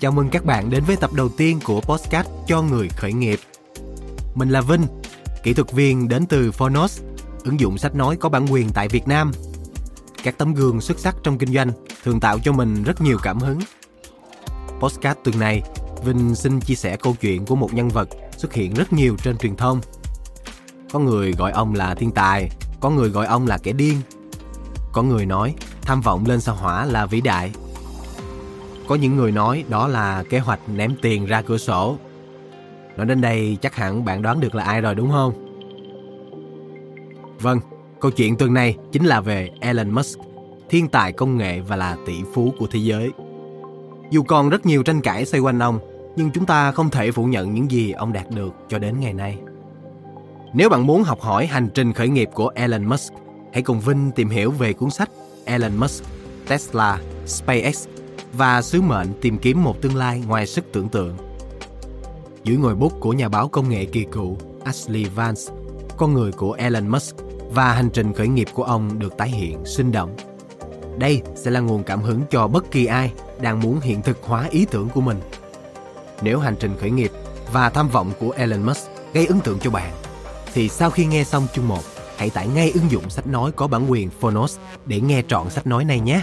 Chào mừng các bạn đến với tập đầu tiên của Postcard cho người khởi nghiệp. Mình là Vinh, kỹ thuật viên đến từ Phonos, ứng dụng sách nói có bản quyền tại Việt Nam. Các tấm gương xuất sắc trong kinh doanh thường tạo cho mình rất nhiều cảm hứng. Postcard tuần này, Vinh xin chia sẻ câu chuyện của một nhân vật xuất hiện rất nhiều trên truyền thông. Có người gọi ông là thiên tài, có người gọi ông là kẻ điên. Có người nói tham vọng lên sao hỏa là vĩ đại có những người nói đó là kế hoạch ném tiền ra cửa sổ. Nói đến đây chắc hẳn bạn đoán được là ai rồi đúng không? Vâng, câu chuyện tuần này chính là về Elon Musk, thiên tài công nghệ và là tỷ phú của thế giới. Dù còn rất nhiều tranh cãi xoay quanh ông, nhưng chúng ta không thể phủ nhận những gì ông đạt được cho đến ngày nay. Nếu bạn muốn học hỏi hành trình khởi nghiệp của Elon Musk, hãy cùng Vinh tìm hiểu về cuốn sách Elon Musk, Tesla, SpaceX và sứ mệnh tìm kiếm một tương lai ngoài sức tưởng tượng. Dưới ngòi bút của nhà báo công nghệ kỳ cựu Ashley Vance, con người của Elon Musk và hành trình khởi nghiệp của ông được tái hiện sinh động. Đây sẽ là nguồn cảm hứng cho bất kỳ ai đang muốn hiện thực hóa ý tưởng của mình. Nếu hành trình khởi nghiệp và tham vọng của Elon Musk gây ấn tượng cho bạn, thì sau khi nghe xong chương 1, hãy tải ngay ứng dụng sách nói có bản quyền Phonos để nghe trọn sách nói này nhé.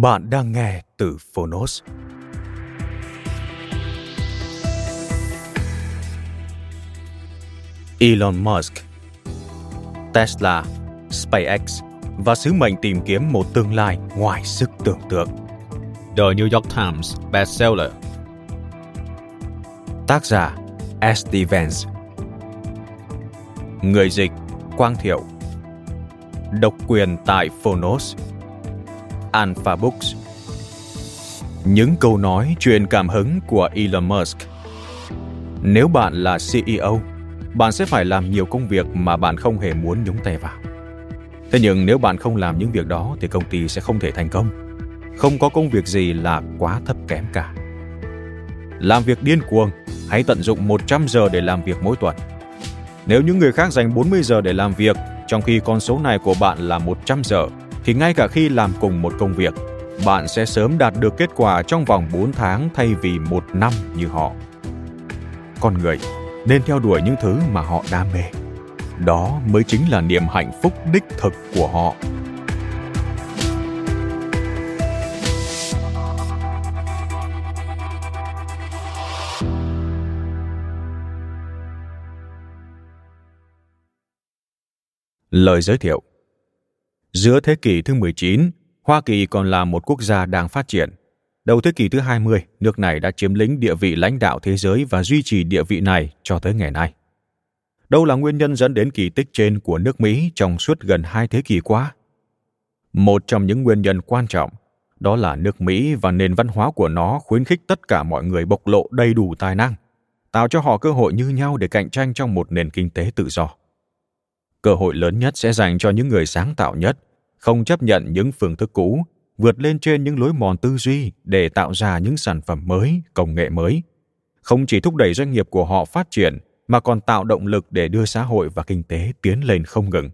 Bạn đang nghe từ Phonos. Elon Musk, Tesla, SpaceX và sứ mệnh tìm kiếm một tương lai ngoài sức tưởng tượng. The New York Times bestseller. Tác giả S. Vance Người dịch Quang Thiệu Độc quyền tại Phonos Alpha Books. Những câu nói truyền cảm hứng của Elon Musk. Nếu bạn là CEO, bạn sẽ phải làm nhiều công việc mà bạn không hề muốn nhúng tay vào. Thế nhưng nếu bạn không làm những việc đó thì công ty sẽ không thể thành công. Không có công việc gì là quá thấp kém cả. Làm việc điên cuồng, hãy tận dụng 100 giờ để làm việc mỗi tuần. Nếu những người khác dành 40 giờ để làm việc, trong khi con số này của bạn là 100 giờ, thì ngay cả khi làm cùng một công việc, bạn sẽ sớm đạt được kết quả trong vòng 4 tháng thay vì một năm như họ. Con người nên theo đuổi những thứ mà họ đam mê. Đó mới chính là niềm hạnh phúc đích thực của họ. Lời giới thiệu Giữa thế kỷ thứ 19, Hoa Kỳ còn là một quốc gia đang phát triển. Đầu thế kỷ thứ 20, nước này đã chiếm lĩnh địa vị lãnh đạo thế giới và duy trì địa vị này cho tới ngày nay. Đâu là nguyên nhân dẫn đến kỳ tích trên của nước Mỹ trong suốt gần hai thế kỷ qua? Một trong những nguyên nhân quan trọng đó là nước Mỹ và nền văn hóa của nó khuyến khích tất cả mọi người bộc lộ đầy đủ tài năng, tạo cho họ cơ hội như nhau để cạnh tranh trong một nền kinh tế tự do. Cơ hội lớn nhất sẽ dành cho những người sáng tạo nhất, không chấp nhận những phương thức cũ, vượt lên trên những lối mòn tư duy để tạo ra những sản phẩm mới, công nghệ mới. Không chỉ thúc đẩy doanh nghiệp của họ phát triển, mà còn tạo động lực để đưa xã hội và kinh tế tiến lên không ngừng.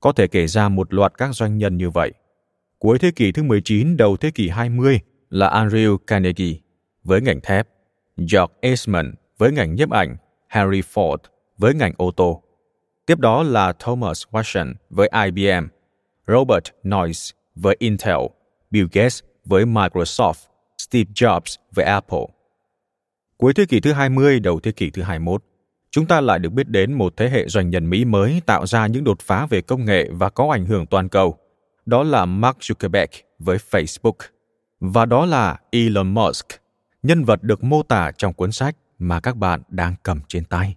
Có thể kể ra một loạt các doanh nhân như vậy. Cuối thế kỷ thứ 19, đầu thế kỷ 20 là Andrew Carnegie với ngành thép, George Eastman với ngành nhiếp ảnh, Harry Ford với ngành ô tô. Tiếp đó là Thomas Watson với IBM, Robert Noyce với Intel, Bill Gates với Microsoft, Steve Jobs với Apple. Cuối thế kỷ thứ 20, đầu thế kỷ thứ 21, chúng ta lại được biết đến một thế hệ doanh nhân Mỹ mới tạo ra những đột phá về công nghệ và có ảnh hưởng toàn cầu. Đó là Mark Zuckerberg với Facebook. Và đó là Elon Musk, nhân vật được mô tả trong cuốn sách mà các bạn đang cầm trên tay.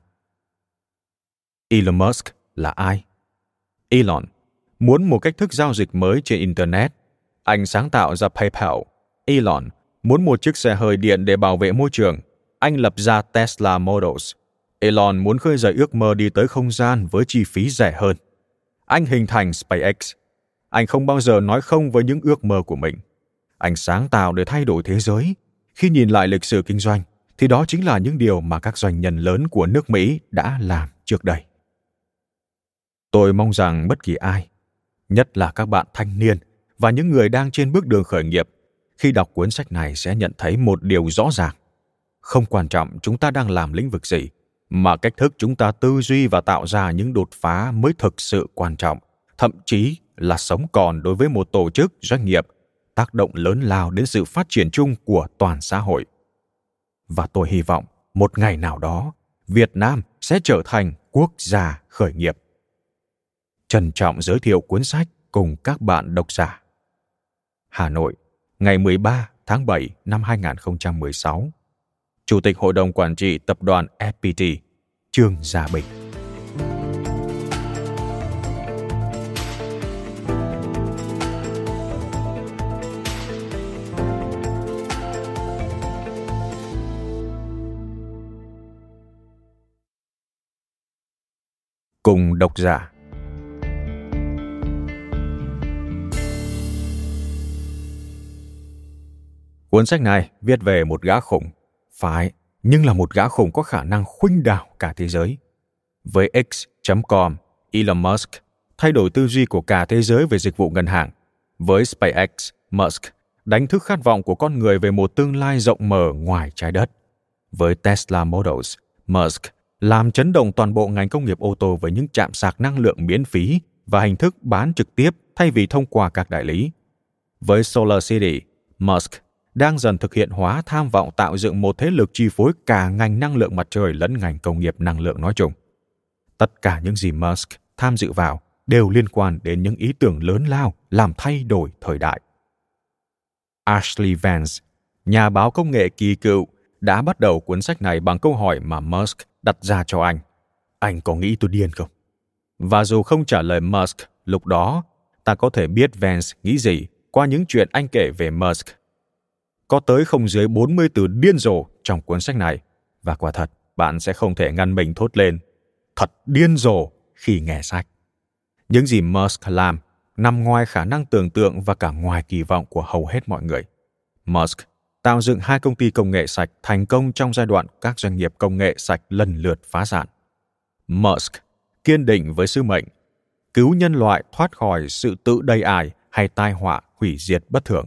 Elon Musk là ai? Elon muốn một cách thức giao dịch mới trên Internet. Anh sáng tạo ra PayPal. Elon muốn một chiếc xe hơi điện để bảo vệ môi trường. Anh lập ra Tesla Models. Elon muốn khơi dậy ước mơ đi tới không gian với chi phí rẻ hơn. Anh hình thành SpaceX. Anh không bao giờ nói không với những ước mơ của mình. anh sáng tạo để thay đổi thế giới. Khi nhìn lại lịch sử kinh doanh, thì đó chính là những điều mà các doanh nhân lớn của nước Mỹ đã làm trước đây. Tôi mong rằng bất kỳ ai, nhất là các bạn thanh niên và những người đang trên bước đường khởi nghiệp, khi đọc cuốn sách này sẽ nhận thấy một điều rõ ràng. Không quan trọng chúng ta đang làm lĩnh vực gì, mà cách thức chúng ta tư duy và tạo ra những đột phá mới thực sự quan trọng, thậm chí là sống còn đối với một tổ chức doanh nghiệp tác động lớn lao đến sự phát triển chung của toàn xã hội. Và tôi hy vọng một ngày nào đó việt nam sẽ trở thành quốc gia khởi nghiệp trân trọng giới thiệu cuốn sách cùng các bạn độc giả hà nội ngày 13 tháng 7 năm 2016 Chủ tịch Hội đồng Quản trị Tập đoàn FPT, Trương Gia Bình. cùng độc giả. Cuốn sách này viết về một gã khủng, phải, nhưng là một gã khủng có khả năng khuynh đảo cả thế giới. Với X.com, Elon Musk thay đổi tư duy của cả thế giới về dịch vụ ngân hàng. Với SpaceX, Musk đánh thức khát vọng của con người về một tương lai rộng mở ngoài trái đất. Với Tesla Models, Musk làm chấn động toàn bộ ngành công nghiệp ô tô với những trạm sạc năng lượng miễn phí và hình thức bán trực tiếp thay vì thông qua các đại lý. Với Solar City, Musk đang dần thực hiện hóa tham vọng tạo dựng một thế lực chi phối cả ngành năng lượng mặt trời lẫn ngành công nghiệp năng lượng nói chung. Tất cả những gì Musk tham dự vào đều liên quan đến những ý tưởng lớn lao làm thay đổi thời đại. Ashley Vance, nhà báo công nghệ kỳ cựu, đã bắt đầu cuốn sách này bằng câu hỏi mà Musk đặt ra cho anh. Anh có nghĩ tôi điên không? Và dù không trả lời Musk lúc đó, ta có thể biết Vance nghĩ gì qua những chuyện anh kể về Musk. Có tới không dưới 40 từ điên rồ trong cuốn sách này, và quả thật, bạn sẽ không thể ngăn mình thốt lên. Thật điên rồ khi nghe sách. Những gì Musk làm nằm ngoài khả năng tưởng tượng và cả ngoài kỳ vọng của hầu hết mọi người. Musk tạo dựng hai công ty công nghệ sạch thành công trong giai đoạn các doanh nghiệp công nghệ sạch lần lượt phá sản. Musk kiên định với sứ mệnh cứu nhân loại thoát khỏi sự tự đầy ải hay tai họa hủy diệt bất thường,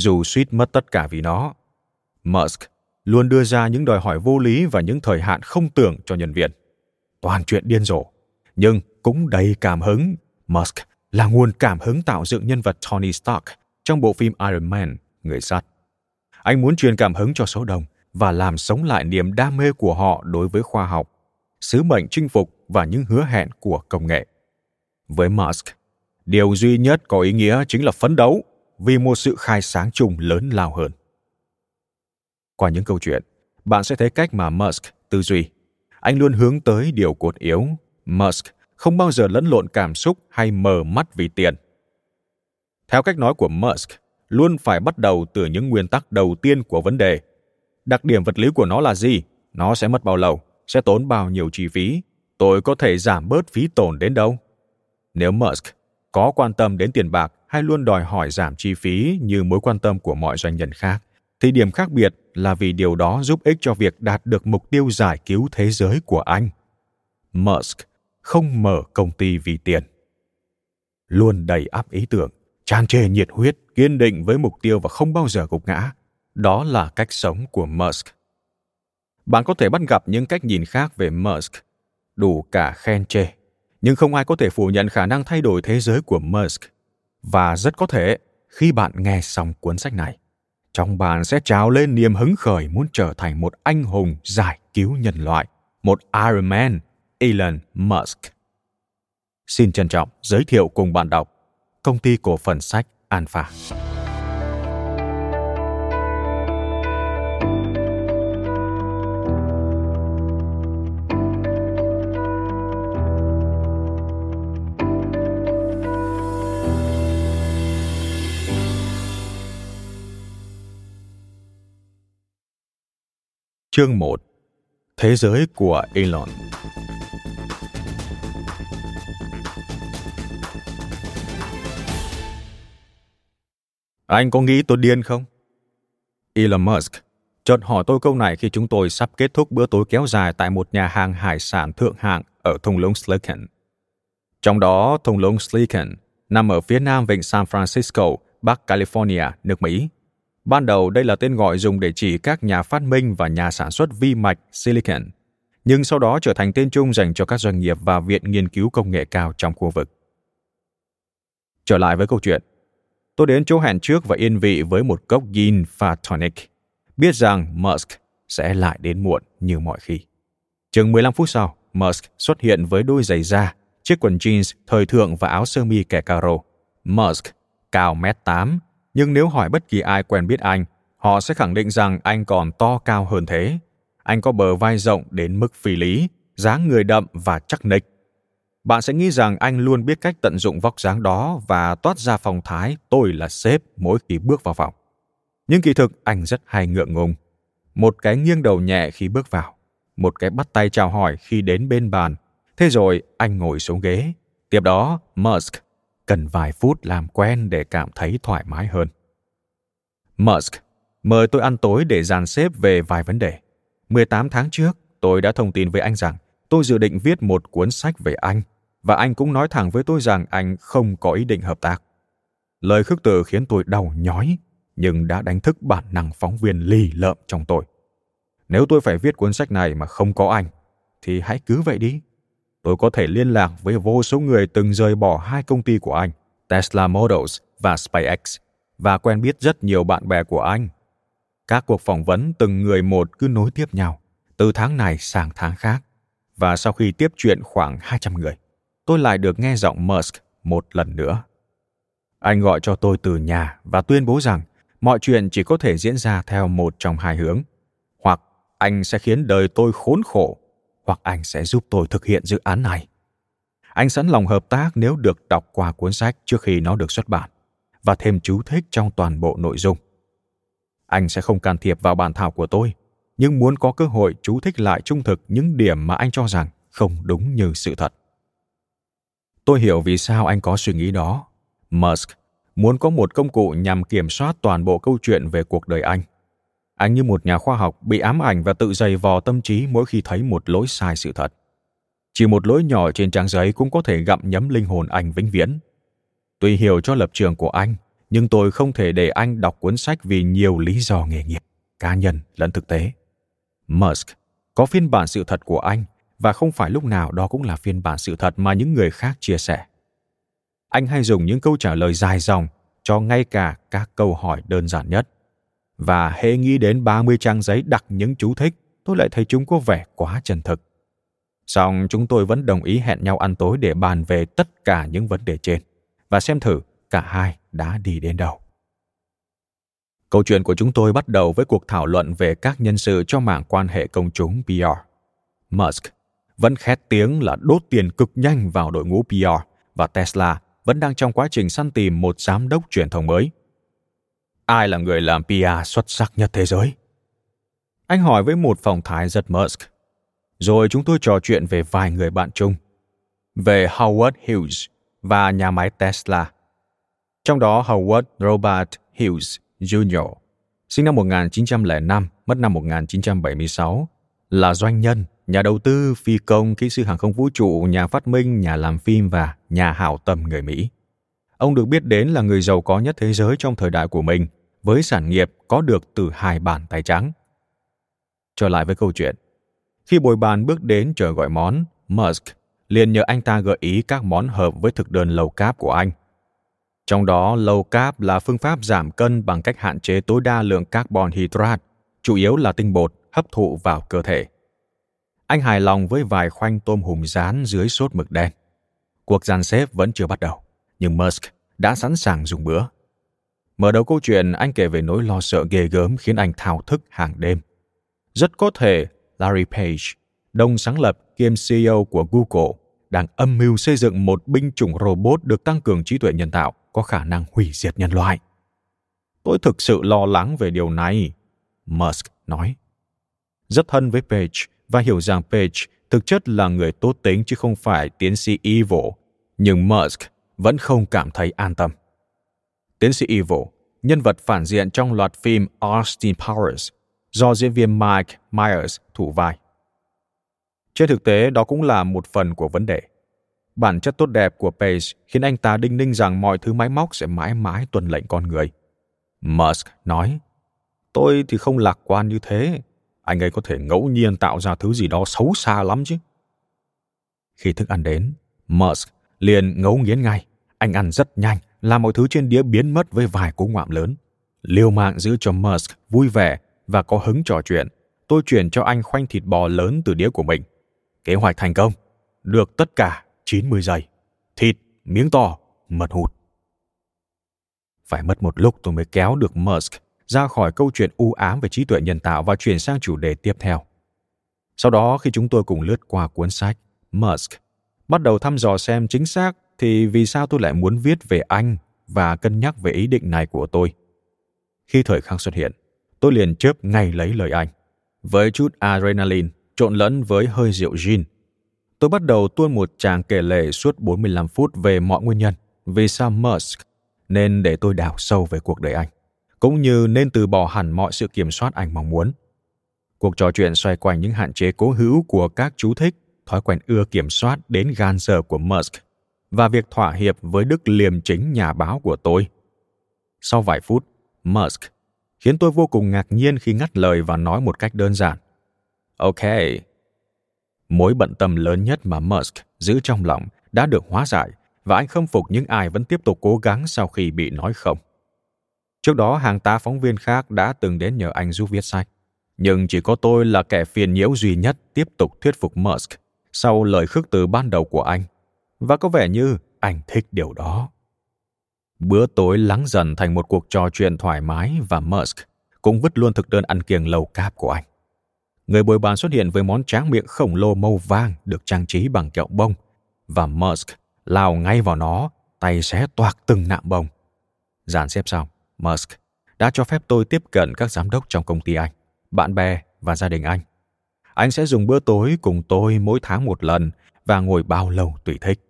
dù suýt mất tất cả vì nó. Musk luôn đưa ra những đòi hỏi vô lý và những thời hạn không tưởng cho nhân viên. Toàn chuyện điên rồ, nhưng cũng đầy cảm hứng. Musk là nguồn cảm hứng tạo dựng nhân vật Tony Stark trong bộ phim Iron Man, người sắt. Anh muốn truyền cảm hứng cho số đông và làm sống lại niềm đam mê của họ đối với khoa học, sứ mệnh chinh phục và những hứa hẹn của công nghệ. Với Musk, điều duy nhất có ý nghĩa chính là phấn đấu vì một sự khai sáng chung lớn lao hơn. Qua những câu chuyện, bạn sẽ thấy cách mà Musk tư duy. Anh luôn hướng tới điều cốt yếu. Musk không bao giờ lẫn lộn cảm xúc hay mờ mắt vì tiền. Theo cách nói của Musk, luôn phải bắt đầu từ những nguyên tắc đầu tiên của vấn đề. Đặc điểm vật lý của nó là gì? Nó sẽ mất bao lâu? Sẽ tốn bao nhiêu chi phí? Tôi có thể giảm bớt phí tổn đến đâu? Nếu Musk có quan tâm đến tiền bạc hay luôn đòi hỏi giảm chi phí như mối quan tâm của mọi doanh nhân khác, thì điểm khác biệt là vì điều đó giúp ích cho việc đạt được mục tiêu giải cứu thế giới của anh. Musk không mở công ty vì tiền. Luôn đầy ắp ý tưởng, tràn trề nhiệt huyết, kiên định với mục tiêu và không bao giờ gục ngã. Đó là cách sống của Musk. Bạn có thể bắt gặp những cách nhìn khác về Musk, đủ cả khen chê, nhưng không ai có thể phủ nhận khả năng thay đổi thế giới của Musk. Và rất có thể, khi bạn nghe xong cuốn sách này, trong bạn sẽ trào lên niềm hứng khởi muốn trở thành một anh hùng giải cứu nhân loại, một Iron Man, Elon Musk. Xin trân trọng giới thiệu cùng bạn đọc công ty cổ phần sách Alpha. Chương 1 Thế giới của Elon Anh có nghĩ tôi điên không? Elon Musk chợt hỏi tôi câu này khi chúng tôi sắp kết thúc bữa tối kéo dài tại một nhà hàng hải sản thượng hạng ở thung lũng Slicken. Trong đó, thung lũng Slicken nằm ở phía nam vịnh San Francisco, Bắc California, nước Mỹ. Ban đầu đây là tên gọi dùng để chỉ các nhà phát minh và nhà sản xuất vi mạch silicon, nhưng sau đó trở thành tên chung dành cho các doanh nghiệp và viện nghiên cứu công nghệ cao trong khu vực. Trở lại với câu chuyện, tôi đến chỗ hẹn trước và yên vị với một cốc gin pha tonic, biết rằng Musk sẽ lại đến muộn như mọi khi. Chừng 15 phút sau, Musk xuất hiện với đôi giày da, chiếc quần jeans thời thượng và áo sơ mi kẻ caro. Musk cao mét 8, nhưng nếu hỏi bất kỳ ai quen biết anh, họ sẽ khẳng định rằng anh còn to cao hơn thế. Anh có bờ vai rộng đến mức phi lý, dáng người đậm và chắc nịch. Bạn sẽ nghĩ rằng anh luôn biết cách tận dụng vóc dáng đó và toát ra phong thái tôi là sếp mỗi khi bước vào phòng. Nhưng kỳ thực anh rất hay ngượng ngùng. Một cái nghiêng đầu nhẹ khi bước vào, một cái bắt tay chào hỏi khi đến bên bàn. Thế rồi anh ngồi xuống ghế. Tiếp đó, Musk cần vài phút làm quen để cảm thấy thoải mái hơn. Musk mời tôi ăn tối để dàn xếp về vài vấn đề. 18 tháng trước, tôi đã thông tin với anh rằng tôi dự định viết một cuốn sách về anh và anh cũng nói thẳng với tôi rằng anh không có ý định hợp tác. Lời khước từ khiến tôi đau nhói, nhưng đã đánh thức bản năng phóng viên lì lợm trong tôi. Nếu tôi phải viết cuốn sách này mà không có anh, thì hãy cứ vậy đi. Tôi có thể liên lạc với vô số người từng rời bỏ hai công ty của anh, Tesla Models và SpaceX, và quen biết rất nhiều bạn bè của anh. Các cuộc phỏng vấn từng người một cứ nối tiếp nhau, từ tháng này sang tháng khác. Và sau khi tiếp chuyện khoảng 200 người, tôi lại được nghe giọng Musk một lần nữa. Anh gọi cho tôi từ nhà và tuyên bố rằng mọi chuyện chỉ có thể diễn ra theo một trong hai hướng. Hoặc anh sẽ khiến đời tôi khốn khổ, hoặc anh sẽ giúp tôi thực hiện dự án này. Anh sẵn lòng hợp tác nếu được đọc qua cuốn sách trước khi nó được xuất bản và thêm chú thích trong toàn bộ nội dung. Anh sẽ không can thiệp vào bản thảo của tôi, nhưng muốn có cơ hội chú thích lại trung thực những điểm mà anh cho rằng không đúng như sự thật. Tôi hiểu vì sao anh có suy nghĩ đó. Musk muốn có một công cụ nhằm kiểm soát toàn bộ câu chuyện về cuộc đời anh. Anh như một nhà khoa học bị ám ảnh và tự dày vò tâm trí mỗi khi thấy một lỗi sai sự thật. Chỉ một lỗi nhỏ trên trang giấy cũng có thể gặm nhấm linh hồn anh vĩnh viễn. Tuy hiểu cho lập trường của anh, nhưng tôi không thể để anh đọc cuốn sách vì nhiều lý do nghề nghiệp, cá nhân lẫn thực tế. Musk có phiên bản sự thật của anh và không phải lúc nào đó cũng là phiên bản sự thật mà những người khác chia sẻ. Anh hay dùng những câu trả lời dài dòng cho ngay cả các câu hỏi đơn giản nhất. Và hễ nghĩ đến 30 trang giấy đặt những chú thích, tôi lại thấy chúng có vẻ quá chân thực. xong chúng tôi vẫn đồng ý hẹn nhau ăn tối để bàn về tất cả những vấn đề trên và xem thử cả hai đã đi đến đâu. Câu chuyện của chúng tôi bắt đầu với cuộc thảo luận về các nhân sự cho mảng quan hệ công chúng PR. Musk vẫn khét tiếng là đốt tiền cực nhanh vào đội ngũ PR và Tesla vẫn đang trong quá trình săn tìm một giám đốc truyền thông mới. Ai là người làm PR xuất sắc nhất thế giới? Anh hỏi với một phòng thái rất Musk. Rồi chúng tôi trò chuyện về vài người bạn chung. Về Howard Hughes và nhà máy Tesla. Trong đó Howard Robert Hughes Jr., sinh năm 1905, mất năm 1976, là doanh nhân, nhà đầu tư, phi công, kỹ sư hàng không vũ trụ, nhà phát minh, nhà làm phim và nhà hảo tâm người Mỹ. Ông được biết đến là người giàu có nhất thế giới trong thời đại của mình, với sản nghiệp có được từ hai bàn tay trắng. Trở lại với câu chuyện. Khi bồi bàn bước đến chờ gọi món, Musk liền nhờ anh ta gợi ý các món hợp với thực đơn low carb của anh. Trong đó, low carb là phương pháp giảm cân bằng cách hạn chế tối đa lượng carbon hydrate, chủ yếu là tinh bột hấp thụ vào cơ thể. Anh hài lòng với vài khoanh tôm hùm rán dưới sốt mực đen. Cuộc dàn xếp vẫn chưa bắt đầu, nhưng Musk đã sẵn sàng dùng bữa. Mở đầu câu chuyện, anh kể về nỗi lo sợ ghê gớm khiến anh thao thức hàng đêm. Rất có thể Larry Page, đồng sáng lập kiêm CEO của Google, đang âm mưu xây dựng một binh chủng robot được tăng cường trí tuệ nhân tạo có khả năng hủy diệt nhân loại. Tôi thực sự lo lắng về điều này, Musk nói. Rất thân với Page và hiểu rằng Page thực chất là người tốt tính chứ không phải tiến sĩ evil, nhưng Musk vẫn không cảm thấy an tâm. Tiến sĩ evil nhân vật phản diện trong loạt phim Austin Powers do diễn viên Mike Myers thủ vai. Trên thực tế, đó cũng là một phần của vấn đề. Bản chất tốt đẹp của Page khiến anh ta đinh ninh rằng mọi thứ máy móc sẽ mãi mãi tuân lệnh con người. Musk nói, tôi thì không lạc quan như thế. Anh ấy có thể ngẫu nhiên tạo ra thứ gì đó xấu xa lắm chứ. Khi thức ăn đến, Musk liền ngấu nghiến ngay. Anh ăn rất nhanh, làm mọi thứ trên đĩa biến mất với vài cú ngoạm lớn. Liều mạng giữ cho Musk vui vẻ và có hứng trò chuyện. Tôi chuyển cho anh khoanh thịt bò lớn từ đĩa của mình. Kế hoạch thành công. Được tất cả 90 giây. Thịt, miếng to, mật hụt. Phải mất một lúc tôi mới kéo được Musk ra khỏi câu chuyện u ám về trí tuệ nhân tạo và chuyển sang chủ đề tiếp theo. Sau đó khi chúng tôi cùng lướt qua cuốn sách Musk, bắt đầu thăm dò xem chính xác thì vì sao tôi lại muốn viết về anh và cân nhắc về ý định này của tôi. Khi thời khắc xuất hiện, tôi liền chớp ngay lấy lời anh. Với chút adrenaline trộn lẫn với hơi rượu gin, tôi bắt đầu tuôn một tràng kể lể suốt 45 phút về mọi nguyên nhân vì sao Musk nên để tôi đào sâu về cuộc đời anh, cũng như nên từ bỏ hẳn mọi sự kiểm soát anh mong muốn. Cuộc trò chuyện xoay quanh những hạn chế cố hữu của các chú thích, thói quen ưa kiểm soát đến gan giờ của Musk và việc thỏa hiệp với đức liềm chính nhà báo của tôi. Sau vài phút, Musk khiến tôi vô cùng ngạc nhiên khi ngắt lời và nói một cách đơn giản. Ok. Mối bận tâm lớn nhất mà Musk giữ trong lòng đã được hóa giải và anh khâm phục những ai vẫn tiếp tục cố gắng sau khi bị nói không. Trước đó, hàng tá phóng viên khác đã từng đến nhờ anh giúp viết sách. Nhưng chỉ có tôi là kẻ phiền nhiễu duy nhất tiếp tục thuyết phục Musk sau lời khước từ ban đầu của anh. Và có vẻ như anh thích điều đó. Bữa tối lắng dần thành một cuộc trò chuyện thoải mái và Musk cũng vứt luôn thực đơn ăn kiêng lầu cáp của anh. Người bồi bàn xuất hiện với món tráng miệng khổng lồ màu vàng được trang trí bằng kẹo bông và Musk lao ngay vào nó, tay xé toạc từng nạm bông. Dàn xếp xong, Musk đã cho phép tôi tiếp cận các giám đốc trong công ty anh, bạn bè và gia đình anh. Anh sẽ dùng bữa tối cùng tôi mỗi tháng một lần và ngồi bao lâu tùy thích.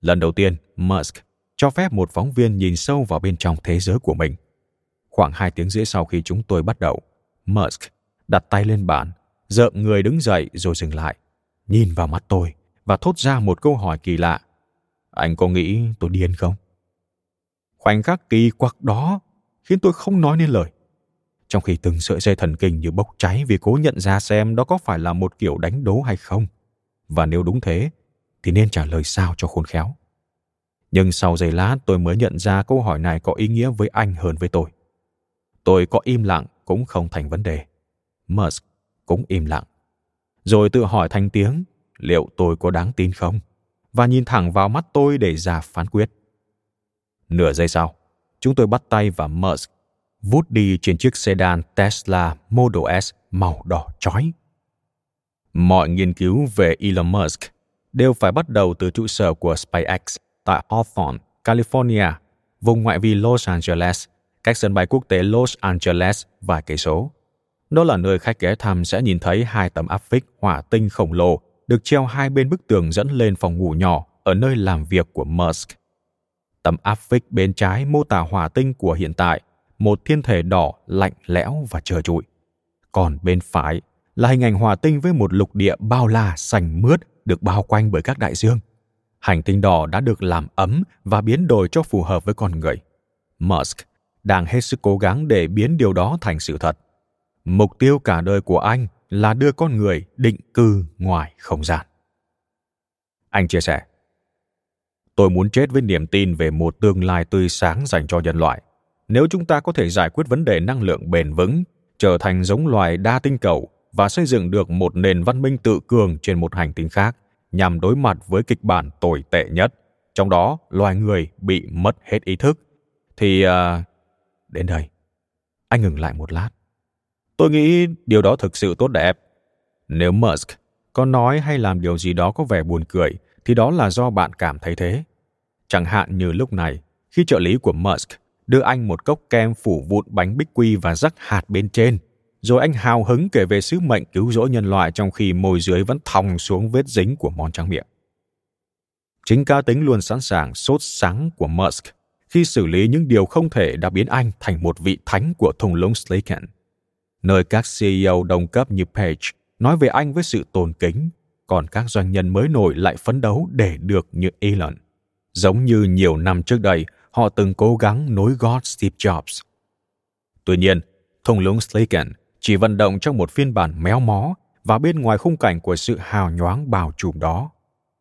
Lần đầu tiên, Musk cho phép một phóng viên nhìn sâu vào bên trong thế giới của mình. Khoảng hai tiếng rưỡi sau khi chúng tôi bắt đầu, Musk đặt tay lên bàn, dợm người đứng dậy rồi dừng lại, nhìn vào mắt tôi và thốt ra một câu hỏi kỳ lạ. Anh có nghĩ tôi điên không? Khoảnh khắc kỳ quặc đó khiến tôi không nói nên lời. Trong khi từng sợi dây thần kinh như bốc cháy vì cố nhận ra xem đó có phải là một kiểu đánh đố hay không. Và nếu đúng thế, thì nên trả lời sao cho khôn khéo. Nhưng sau giây lát tôi mới nhận ra câu hỏi này có ý nghĩa với anh hơn với tôi. Tôi có im lặng cũng không thành vấn đề. Musk cũng im lặng. Rồi tự hỏi thành tiếng liệu tôi có đáng tin không? Và nhìn thẳng vào mắt tôi để ra phán quyết. Nửa giây sau, chúng tôi bắt tay và Musk vút đi trên chiếc sedan Tesla Model S màu đỏ chói. Mọi nghiên cứu về Elon Musk đều phải bắt đầu từ trụ sở của SpaceX tại Hawthorne, California, vùng ngoại vi Los Angeles, cách sân bay quốc tế Los Angeles vài cây số. Đó là nơi khách ghé thăm sẽ nhìn thấy hai tấm áp phích hỏa tinh khổng lồ được treo hai bên bức tường dẫn lên phòng ngủ nhỏ ở nơi làm việc của Musk. Tấm áp phích bên trái mô tả hỏa tinh của hiện tại, một thiên thể đỏ lạnh lẽo và trơ trụi. Còn bên phải là hình ảnh hỏa tinh với một lục địa bao la xanh mướt được bao quanh bởi các đại dương. Hành tinh đỏ đã được làm ấm và biến đổi cho phù hợp với con người. Musk đang hết sức cố gắng để biến điều đó thành sự thật. Mục tiêu cả đời của anh là đưa con người định cư ngoài không gian. Anh chia sẻ, Tôi muốn chết với niềm tin về một tương lai tươi sáng dành cho nhân loại. Nếu chúng ta có thể giải quyết vấn đề năng lượng bền vững, trở thành giống loài đa tinh cầu và xây dựng được một nền văn minh tự cường trên một hành tinh khác nhằm đối mặt với kịch bản tồi tệ nhất, trong đó loài người bị mất hết ý thức, thì... Uh, đến đây. Anh ngừng lại một lát. Tôi nghĩ điều đó thực sự tốt đẹp. Nếu Musk có nói hay làm điều gì đó có vẻ buồn cười, thì đó là do bạn cảm thấy thế. Chẳng hạn như lúc này, khi trợ lý của Musk đưa anh một cốc kem phủ vụn bánh bích quy và rắc hạt bên trên, rồi anh hào hứng kể về sứ mệnh cứu rỗi nhân loại trong khi môi dưới vẫn thòng xuống vết dính của món tráng miệng. Chính cá tính luôn sẵn sàng sốt sáng của Musk khi xử lý những điều không thể đã biến anh thành một vị thánh của thùng lũng Slaken, nơi các CEO đồng cấp như Page nói về anh với sự tôn kính, còn các doanh nhân mới nổi lại phấn đấu để được như Elon. Giống như nhiều năm trước đây, họ từng cố gắng nối gót Steve Jobs. Tuy nhiên, thùng lũng Slaken chỉ vận động trong một phiên bản méo mó và bên ngoài khung cảnh của sự hào nhoáng bao trùm đó.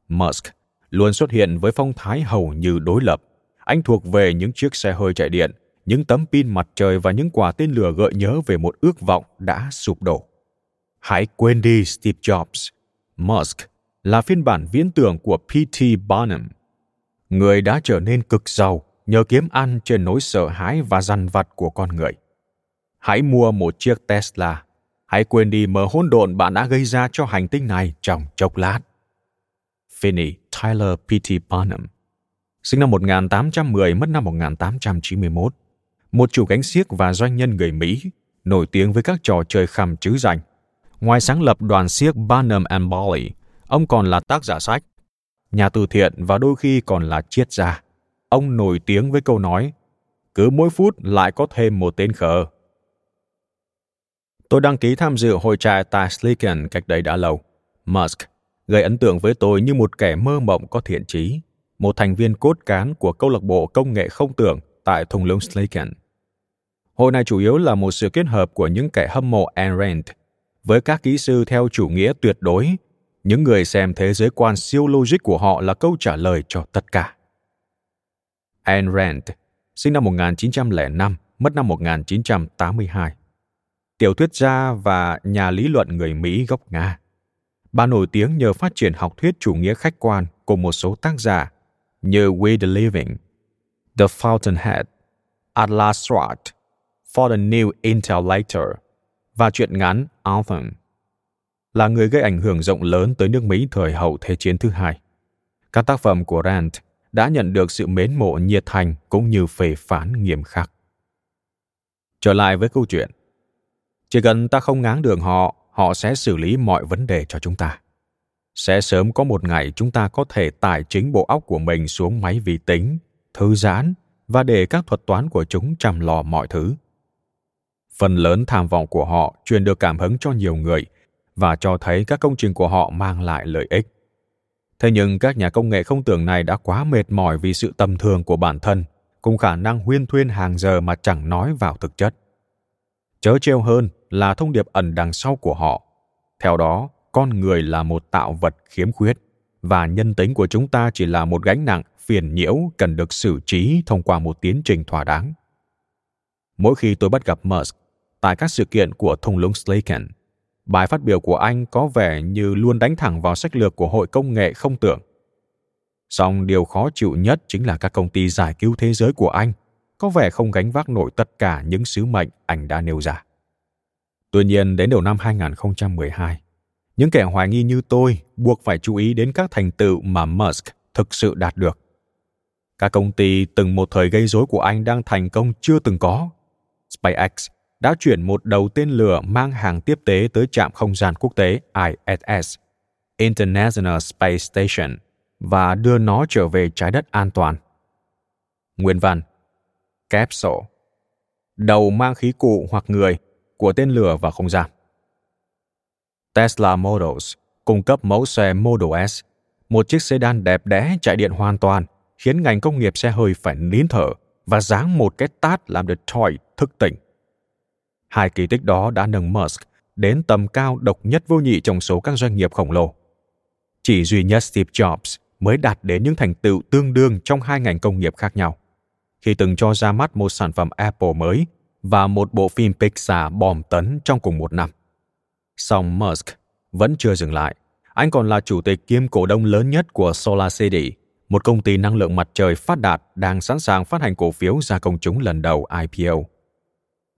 Musk luôn xuất hiện với phong thái hầu như đối lập. Anh thuộc về những chiếc xe hơi chạy điện, những tấm pin mặt trời và những quả tên lửa gợi nhớ về một ước vọng đã sụp đổ. Hãy quên đi Steve Jobs. Musk là phiên bản viễn tưởng của P.T. Barnum, người đã trở nên cực giàu nhờ kiếm ăn trên nỗi sợ hãi và dằn vặt của con người. Hãy mua một chiếc Tesla. Hãy quên đi mớ hỗn độn bạn đã gây ra cho hành tinh này trong chốc lát. Finney Tyler P.T. Barnum sinh năm 1810, mất năm 1891, một chủ cánh xiếc và doanh nhân người Mỹ, nổi tiếng với các trò chơi khăm chứ danh. Ngoài sáng lập đoàn xiếc Barnum and Bailey, ông còn là tác giả sách, nhà từ thiện và đôi khi còn là triết gia. Ông nổi tiếng với câu nói, cứ mỗi phút lại có thêm một tên khờ. Tôi đăng ký tham dự hội trại tại Slicken cách đây đã lâu. Musk gây ấn tượng với tôi như một kẻ mơ mộng có thiện trí, một thành viên cốt cán của câu lạc bộ công nghệ không tưởng tại thung lũng Slicken. Hội này chủ yếu là một sự kết hợp của những kẻ hâm mộ Ayn Rand với các kỹ sư theo chủ nghĩa tuyệt đối, những người xem thế giới quan siêu logic của họ là câu trả lời cho tất cả. Ayn Rand, sinh năm 1905, mất năm 1982. Tiểu thuyết gia và nhà lý luận người Mỹ gốc Nga. Bà nổi tiếng nhờ phát triển học thuyết chủ nghĩa khách quan cùng một số tác giả như We the Living, The Fountainhead, Atlas Shrugged, For the New Intellector và truyện ngắn Anthem. Là người gây ảnh hưởng rộng lớn tới nước Mỹ thời hậu Thế chiến thứ hai. Các tác phẩm của Rand đã nhận được sự mến mộ nhiệt thành cũng như phê phán nghiêm khắc. Trở lại với câu chuyện. Chỉ cần ta không ngáng đường họ, họ sẽ xử lý mọi vấn đề cho chúng ta. Sẽ sớm có một ngày chúng ta có thể tải chính bộ óc của mình xuống máy vi tính, thư giãn và để các thuật toán của chúng chăm lo mọi thứ. Phần lớn tham vọng của họ truyền được cảm hứng cho nhiều người và cho thấy các công trình của họ mang lại lợi ích. Thế nhưng các nhà công nghệ không tưởng này đã quá mệt mỏi vì sự tầm thường của bản thân, cùng khả năng huyên thuyên hàng giờ mà chẳng nói vào thực chất. Chớ treo hơn là thông điệp ẩn đằng sau của họ. Theo đó, con người là một tạo vật khiếm khuyết và nhân tính của chúng ta chỉ là một gánh nặng phiền nhiễu cần được xử trí thông qua một tiến trình thỏa đáng. Mỗi khi tôi bắt gặp Musk tại các sự kiện của thung lũng Slaken, bài phát biểu của anh có vẻ như luôn đánh thẳng vào sách lược của Hội Công nghệ không tưởng. Song điều khó chịu nhất chính là các công ty giải cứu thế giới của anh có vẻ không gánh vác nổi tất cả những sứ mệnh anh đã nêu ra. Tuy nhiên, đến đầu năm 2012, những kẻ hoài nghi như tôi buộc phải chú ý đến các thành tựu mà Musk thực sự đạt được. Các công ty từng một thời gây rối của anh đang thành công chưa từng có. SpaceX đã chuyển một đầu tên lửa mang hàng tiếp tế tới trạm không gian quốc tế ISS, International Space Station, và đưa nó trở về trái đất an toàn. Nguyên văn Capsule Đầu mang khí cụ hoặc người của tên lửa và không gian. Tesla Models cung cấp mẫu xe Model S, một chiếc sedan đẹp đẽ chạy điện hoàn toàn, khiến ngành công nghiệp xe hơi phải nín thở và giáng một cái tát làm Detroit thức tỉnh. Hai kỳ tích đó đã nâng Musk đến tầm cao độc nhất vô nhị trong số các doanh nghiệp khổng lồ. Chỉ duy nhất Steve Jobs mới đạt đến những thành tựu tương đương trong hai ngành công nghiệp khác nhau. Khi từng cho ra mắt một sản phẩm Apple mới và một bộ phim Pixar bom tấn trong cùng một năm. Song Musk vẫn chưa dừng lại. Anh còn là chủ tịch kiêm cổ đông lớn nhất của Solar City, một công ty năng lượng mặt trời phát đạt đang sẵn sàng phát hành cổ phiếu ra công chúng lần đầu IPO.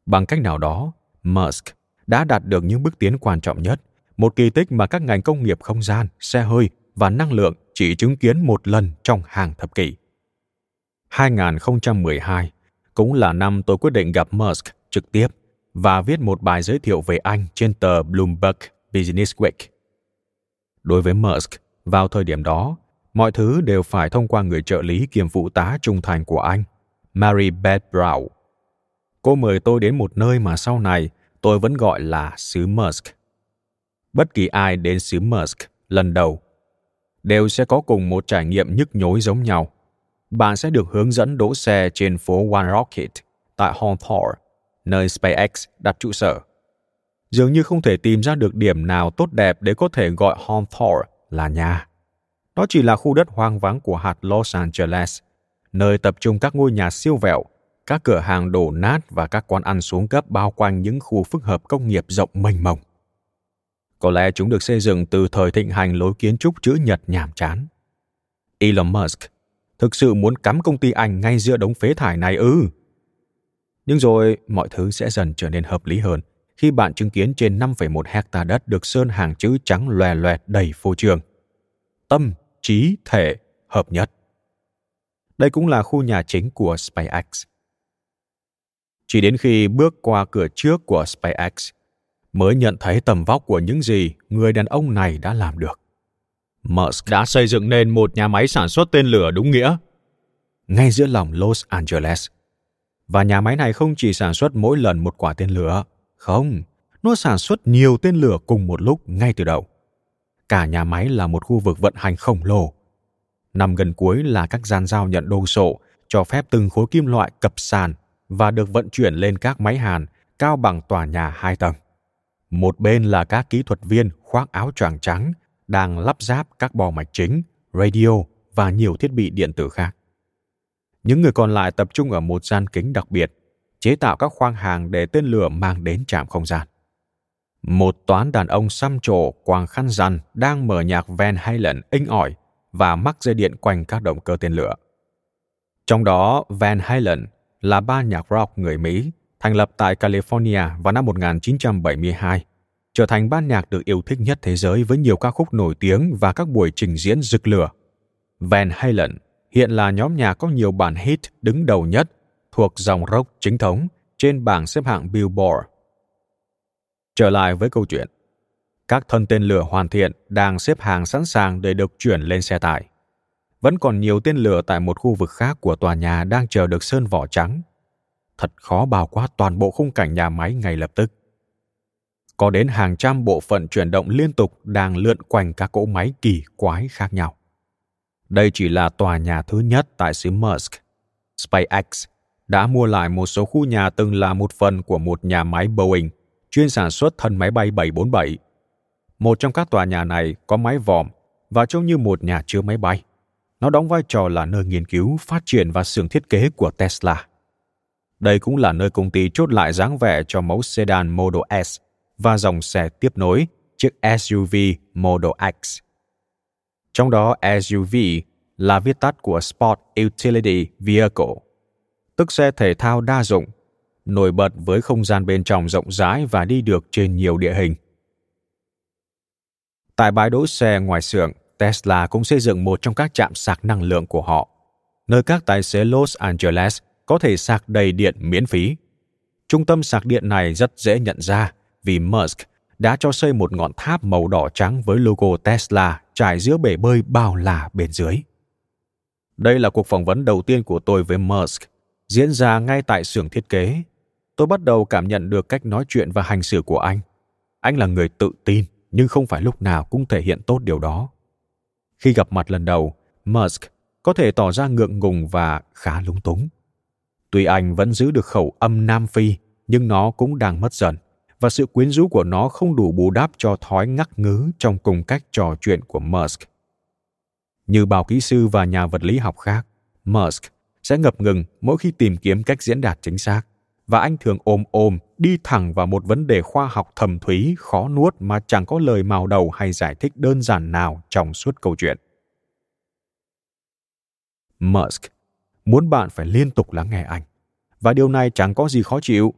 Bằng cách nào đó, Musk đã đạt được những bước tiến quan trọng nhất, một kỳ tích mà các ngành công nghiệp không gian, xe hơi và năng lượng chỉ chứng kiến một lần trong hàng thập kỷ. 2012 cũng là năm tôi quyết định gặp Musk trực tiếp và viết một bài giới thiệu về anh trên tờ Bloomberg Business Week. Đối với Musk, vào thời điểm đó, mọi thứ đều phải thông qua người trợ lý kiêm phụ tá trung thành của anh, Mary Beth Brown. Cô mời tôi đến một nơi mà sau này tôi vẫn gọi là xứ Musk. Bất kỳ ai đến xứ Musk lần đầu đều sẽ có cùng một trải nghiệm nhức nhối giống nhau. Bạn sẽ được hướng dẫn đỗ xe trên phố One Rocket tại Hawthorne, nơi SpaceX đặt trụ sở. Dường như không thể tìm ra được điểm nào tốt đẹp để có thể gọi Hawthorne là nhà. Đó chỉ là khu đất hoang vắng của hạt Los Angeles, nơi tập trung các ngôi nhà siêu vẹo, các cửa hàng đổ nát và các quán ăn xuống cấp bao quanh những khu phức hợp công nghiệp rộng mênh mông. Có lẽ chúng được xây dựng từ thời thịnh hành lối kiến trúc chữ nhật nhàm chán. Elon Musk thực sự muốn cắm công ty anh ngay giữa đống phế thải này ư? Nhưng rồi mọi thứ sẽ dần trở nên hợp lý hơn khi bạn chứng kiến trên 5,1 hecta đất được sơn hàng chữ trắng loè loẹt đầy phô trương. Tâm, trí, thể, hợp nhất. Đây cũng là khu nhà chính của SpaceX. Chỉ đến khi bước qua cửa trước của SpaceX, mới nhận thấy tầm vóc của những gì người đàn ông này đã làm được. Musk đã xây dựng nên một nhà máy sản xuất tên lửa đúng nghĩa. Ngay giữa lòng Los Angeles. Và nhà máy này không chỉ sản xuất mỗi lần một quả tên lửa, không, nó sản xuất nhiều tên lửa cùng một lúc ngay từ đầu. Cả nhà máy là một khu vực vận hành khổng lồ. Nằm gần cuối là các gian giao nhận đồ sộ, cho phép từng khối kim loại cập sàn và được vận chuyển lên các máy hàn cao bằng tòa nhà hai tầng. Một bên là các kỹ thuật viên khoác áo choàng trắng đang lắp ráp các bò mạch chính, radio và nhiều thiết bị điện tử khác. Những người còn lại tập trung ở một gian kính đặc biệt, chế tạo các khoang hàng để tên lửa mang đến trạm không gian. Một toán đàn ông xăm trổ quàng khăn rằn đang mở nhạc Van Halen inh ỏi và mắc dây điện quanh các động cơ tên lửa. Trong đó, Van Halen là ba nhạc rock người Mỹ thành lập tại California vào năm 1972, trở thành ban nhạc được yêu thích nhất thế giới với nhiều ca khúc nổi tiếng và các buổi trình diễn rực lửa. Van Halen hiện là nhóm nhạc có nhiều bản hit đứng đầu nhất thuộc dòng rock chính thống trên bảng xếp hạng Billboard. Trở lại với câu chuyện. Các thân tên lửa hoàn thiện đang xếp hàng sẵn sàng để được chuyển lên xe tải. Vẫn còn nhiều tên lửa tại một khu vực khác của tòa nhà đang chờ được sơn vỏ trắng thật khó bao quát toàn bộ khung cảnh nhà máy ngay lập tức. Có đến hàng trăm bộ phận chuyển động liên tục đang lượn quanh các cỗ máy kỳ quái khác nhau. Đây chỉ là tòa nhà thứ nhất tại xứ Musk. SpaceX đã mua lại một số khu nhà từng là một phần của một nhà máy Boeing chuyên sản xuất thân máy bay 747. Một trong các tòa nhà này có mái vòm và trông như một nhà chứa máy bay. Nó đóng vai trò là nơi nghiên cứu, phát triển và xưởng thiết kế của Tesla. Đây cũng là nơi công ty chốt lại dáng vẻ cho mẫu sedan Model S và dòng xe tiếp nối chiếc SUV Model X. Trong đó SUV là viết tắt của Sport Utility Vehicle, tức xe thể thao đa dụng, nổi bật với không gian bên trong rộng rãi và đi được trên nhiều địa hình. Tại bãi đỗ xe ngoài xưởng, Tesla cũng xây dựng một trong các trạm sạc năng lượng của họ, nơi các tài xế Los Angeles có thể sạc đầy điện miễn phí. Trung tâm sạc điện này rất dễ nhận ra vì Musk đã cho xây một ngọn tháp màu đỏ trắng với logo Tesla trải giữa bể bơi bao la bên dưới. Đây là cuộc phỏng vấn đầu tiên của tôi với Musk, diễn ra ngay tại xưởng thiết kế. Tôi bắt đầu cảm nhận được cách nói chuyện và hành xử của anh. Anh là người tự tin, nhưng không phải lúc nào cũng thể hiện tốt điều đó. Khi gặp mặt lần đầu, Musk có thể tỏ ra ngượng ngùng và khá lúng túng. Tuy anh vẫn giữ được khẩu âm Nam Phi, nhưng nó cũng đang mất dần, và sự quyến rũ của nó không đủ bù đắp cho thói ngắc ngứ trong cùng cách trò chuyện của Musk. Như bao kỹ sư và nhà vật lý học khác, Musk sẽ ngập ngừng mỗi khi tìm kiếm cách diễn đạt chính xác, và anh thường ôm ôm đi thẳng vào một vấn đề khoa học thầm thúy khó nuốt mà chẳng có lời màu đầu hay giải thích đơn giản nào trong suốt câu chuyện. Musk muốn bạn phải liên tục lắng nghe anh. Và điều này chẳng có gì khó chịu.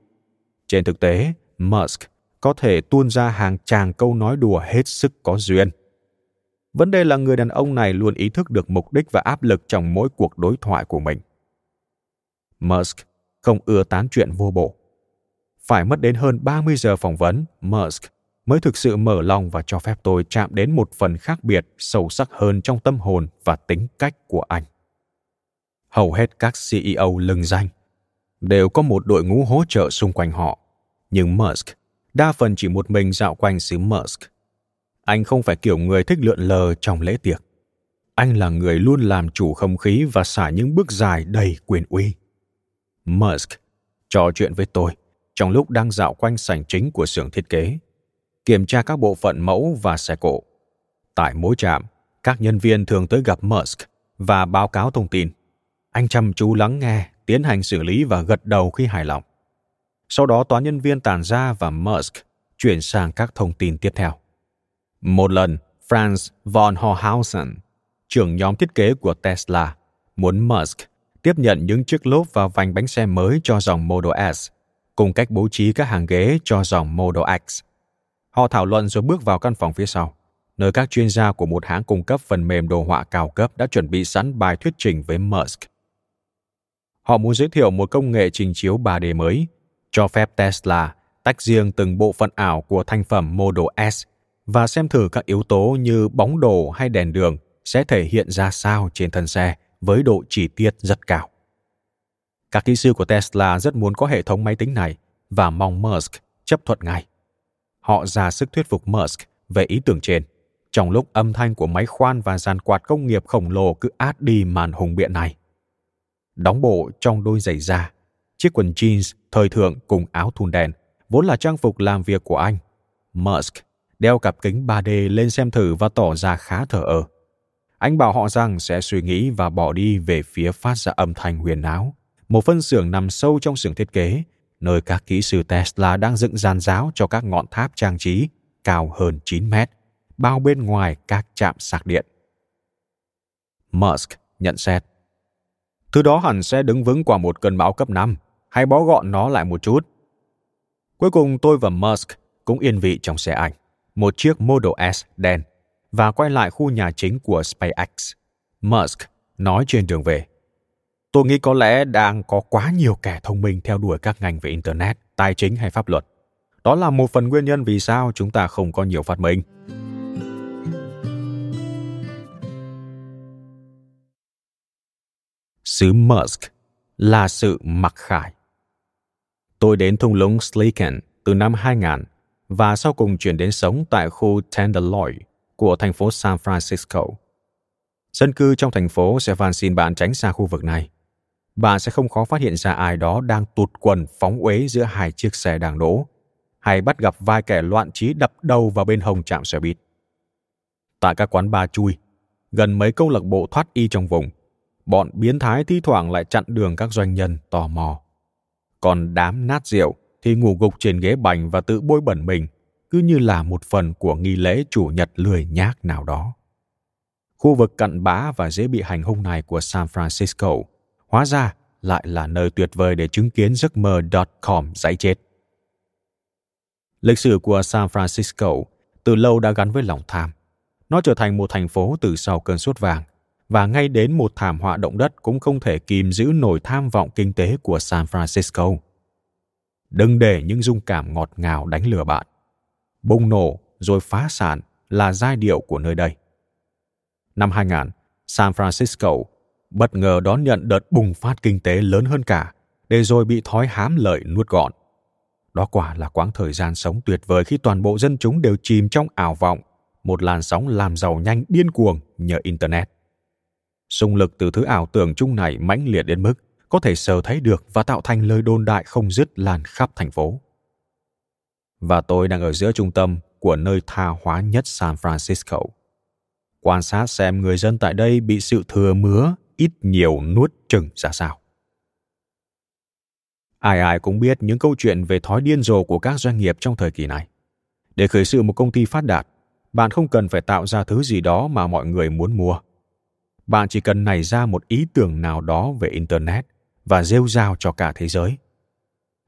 Trên thực tế, Musk có thể tuôn ra hàng tràng câu nói đùa hết sức có duyên. Vấn đề là người đàn ông này luôn ý thức được mục đích và áp lực trong mỗi cuộc đối thoại của mình. Musk không ưa tán chuyện vô bổ. Phải mất đến hơn 30 giờ phỏng vấn, Musk mới thực sự mở lòng và cho phép tôi chạm đến một phần khác biệt sâu sắc hơn trong tâm hồn và tính cách của anh. hầu hết các CEO lừng danh đều có một đội ngũ hỗ trợ xung quanh họ. Nhưng Musk đa phần chỉ một mình dạo quanh xứ Musk. Anh không phải kiểu người thích lượn lờ trong lễ tiệc. Anh là người luôn làm chủ không khí và xả những bước dài đầy quyền uy. Musk trò chuyện với tôi trong lúc đang dạo quanh sảnh chính của xưởng thiết kế, kiểm tra các bộ phận mẫu và xe cộ. Tại mỗi trạm, các nhân viên thường tới gặp Musk và báo cáo thông tin. Anh chăm chú lắng nghe, tiến hành xử lý và gật đầu khi hài lòng. Sau đó toán nhân viên tàn ra và Musk chuyển sang các thông tin tiếp theo. Một lần, Franz von Hohausen, trưởng nhóm thiết kế của Tesla, muốn Musk tiếp nhận những chiếc lốp và vành bánh xe mới cho dòng Model S, cùng cách bố trí các hàng ghế cho dòng Model X. Họ thảo luận rồi bước vào căn phòng phía sau, nơi các chuyên gia của một hãng cung cấp phần mềm đồ họa cao cấp đã chuẩn bị sẵn bài thuyết trình với Musk. Họ muốn giới thiệu một công nghệ trình chiếu 3D mới, cho phép Tesla tách riêng từng bộ phận ảo của thành phẩm Model S và xem thử các yếu tố như bóng đồ hay đèn đường sẽ thể hiện ra sao trên thân xe với độ chi tiết rất cao. Các kỹ sư của Tesla rất muốn có hệ thống máy tính này và mong Musk chấp thuận ngay. Họ ra sức thuyết phục Musk về ý tưởng trên, trong lúc âm thanh của máy khoan và dàn quạt công nghiệp khổng lồ cứ át đi màn hùng biện này. Đóng bộ trong đôi giày da, chiếc quần jeans thời thượng cùng áo thun đen, vốn là trang phục làm việc của anh. Musk đeo cặp kính 3D lên xem thử và tỏ ra khá thờ ơ. Anh bảo họ rằng sẽ suy nghĩ và bỏ đi về phía phát ra âm thanh huyền áo, một phân xưởng nằm sâu trong xưởng thiết kế, nơi các kỹ sư Tesla đang dựng giàn giáo cho các ngọn tháp trang trí cao hơn 9 mét, bao bên ngoài các trạm sạc điện. Musk nhận xét. Thứ đó hẳn sẽ đứng vững qua một cơn bão cấp 5, hãy bó gọn nó lại một chút. Cuối cùng tôi và Musk cũng yên vị trong xe ảnh, một chiếc Model S đen, và quay lại khu nhà chính của SpaceX. Musk nói trên đường về. Tôi nghĩ có lẽ đang có quá nhiều kẻ thông minh theo đuổi các ngành về Internet, tài chính hay pháp luật. Đó là một phần nguyên nhân vì sao chúng ta không có nhiều phát minh. Sứ Musk là sự mặc khải. Tôi đến thung lũng Slicken từ năm 2000 và sau cùng chuyển đến sống tại khu Tenderloin của thành phố San Francisco. Dân cư trong thành phố sẽ van xin bạn tránh xa khu vực này. Bạn sẽ không khó phát hiện ra ai đó đang tụt quần phóng uế giữa hai chiếc xe đang đổ, hay bắt gặp vài kẻ loạn trí đập đầu vào bên hồng trạm xe buýt. Tại các quán bar chui, gần mấy câu lạc bộ thoát y trong vùng, bọn biến thái thi thoảng lại chặn đường các doanh nhân tò mò. Còn đám nát rượu thì ngủ gục trên ghế bành và tự bôi bẩn mình, cứ như là một phần của nghi lễ chủ nhật lười nhác nào đó. Khu vực cận bã và dễ bị hành hung này của San Francisco hóa ra lại là nơi tuyệt vời để chứng kiến giấc mơ .com dãy chết. Lịch sử của San Francisco từ lâu đã gắn với lòng tham. Nó trở thành một thành phố từ sau cơn sốt vàng, và ngay đến một thảm họa động đất cũng không thể kìm giữ nổi tham vọng kinh tế của San Francisco. Đừng để những dung cảm ngọt ngào đánh lừa bạn. Bùng nổ rồi phá sản là giai điệu của nơi đây. Năm 2000, San Francisco bất ngờ đón nhận đợt bùng phát kinh tế lớn hơn cả, để rồi bị thói hám lợi nuốt gọn. Đó quả là quãng thời gian sống tuyệt vời khi toàn bộ dân chúng đều chìm trong ảo vọng, một làn sóng làm giàu nhanh điên cuồng nhờ Internet. Xung lực từ thứ ảo tưởng chung này mãnh liệt đến mức có thể sờ thấy được và tạo thành lời đồn đại không dứt lan khắp thành phố. Và tôi đang ở giữa trung tâm của nơi tha hóa nhất San Francisco. Quan sát xem người dân tại đây bị sự thừa mứa ít nhiều nuốt chừng ra sao. Ai ai cũng biết những câu chuyện về thói điên rồ của các doanh nghiệp trong thời kỳ này. Để khởi sự một công ty phát đạt, bạn không cần phải tạo ra thứ gì đó mà mọi người muốn mua. Bạn chỉ cần nảy ra một ý tưởng nào đó về Internet và rêu rao cho cả thế giới.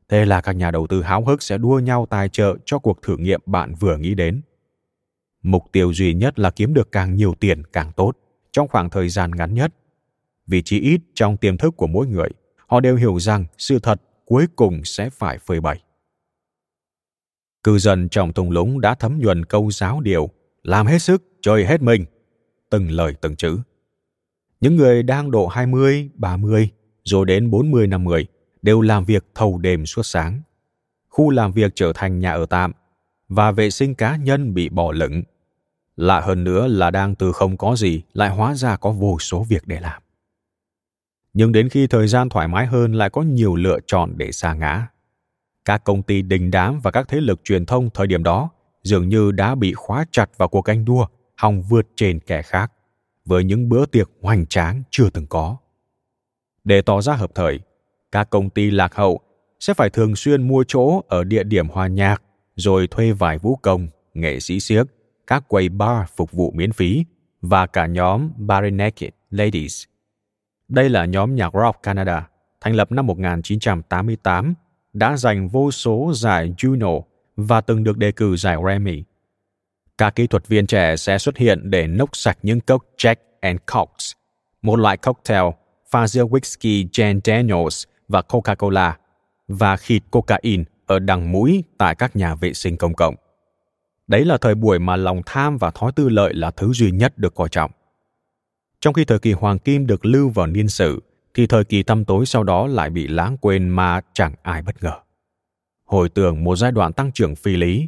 Thế là các nhà đầu tư háo hức sẽ đua nhau tài trợ cho cuộc thử nghiệm bạn vừa nghĩ đến. Mục tiêu duy nhất là kiếm được càng nhiều tiền càng tốt trong khoảng thời gian ngắn nhất vì chỉ ít trong tiềm thức của mỗi người, họ đều hiểu rằng sự thật cuối cùng sẽ phải phơi bày. Cư dân trong thung lũng đã thấm nhuần câu giáo điều làm hết sức, chơi hết mình, từng lời từng chữ. Những người đang độ 20, 30, rồi đến 40, 50 đều làm việc thầu đêm suốt sáng. Khu làm việc trở thành nhà ở tạm và vệ sinh cá nhân bị bỏ lửng. Lạ hơn nữa là đang từ không có gì lại hóa ra có vô số việc để làm. Nhưng đến khi thời gian thoải mái hơn lại có nhiều lựa chọn để xa ngã. Các công ty đình đám và các thế lực truyền thông thời điểm đó dường như đã bị khóa chặt vào cuộc canh đua, hòng vượt trên kẻ khác, với những bữa tiệc hoành tráng chưa từng có. Để tỏ ra hợp thời, các công ty lạc hậu sẽ phải thường xuyên mua chỗ ở địa điểm hòa nhạc, rồi thuê vài vũ công, nghệ sĩ siếc, các quầy bar phục vụ miễn phí và cả nhóm Barenaked Ladies. Đây là nhóm nhạc rock Canada, thành lập năm 1988, đã giành vô số giải Juno và từng được đề cử giải Grammy. Các kỹ thuật viên trẻ sẽ xuất hiện để nốc sạch những cốc Jack and Cox, một loại cocktail pha giữa whisky Jane Daniels và Coca-Cola và khịt cocaine ở đằng mũi tại các nhà vệ sinh công cộng. Đấy là thời buổi mà lòng tham và thói tư lợi là thứ duy nhất được coi trọng. Trong khi thời kỳ hoàng kim được lưu vào niên sử, thì thời kỳ tăm tối sau đó lại bị lãng quên mà chẳng ai bất ngờ. Hồi tưởng một giai đoạn tăng trưởng phi lý,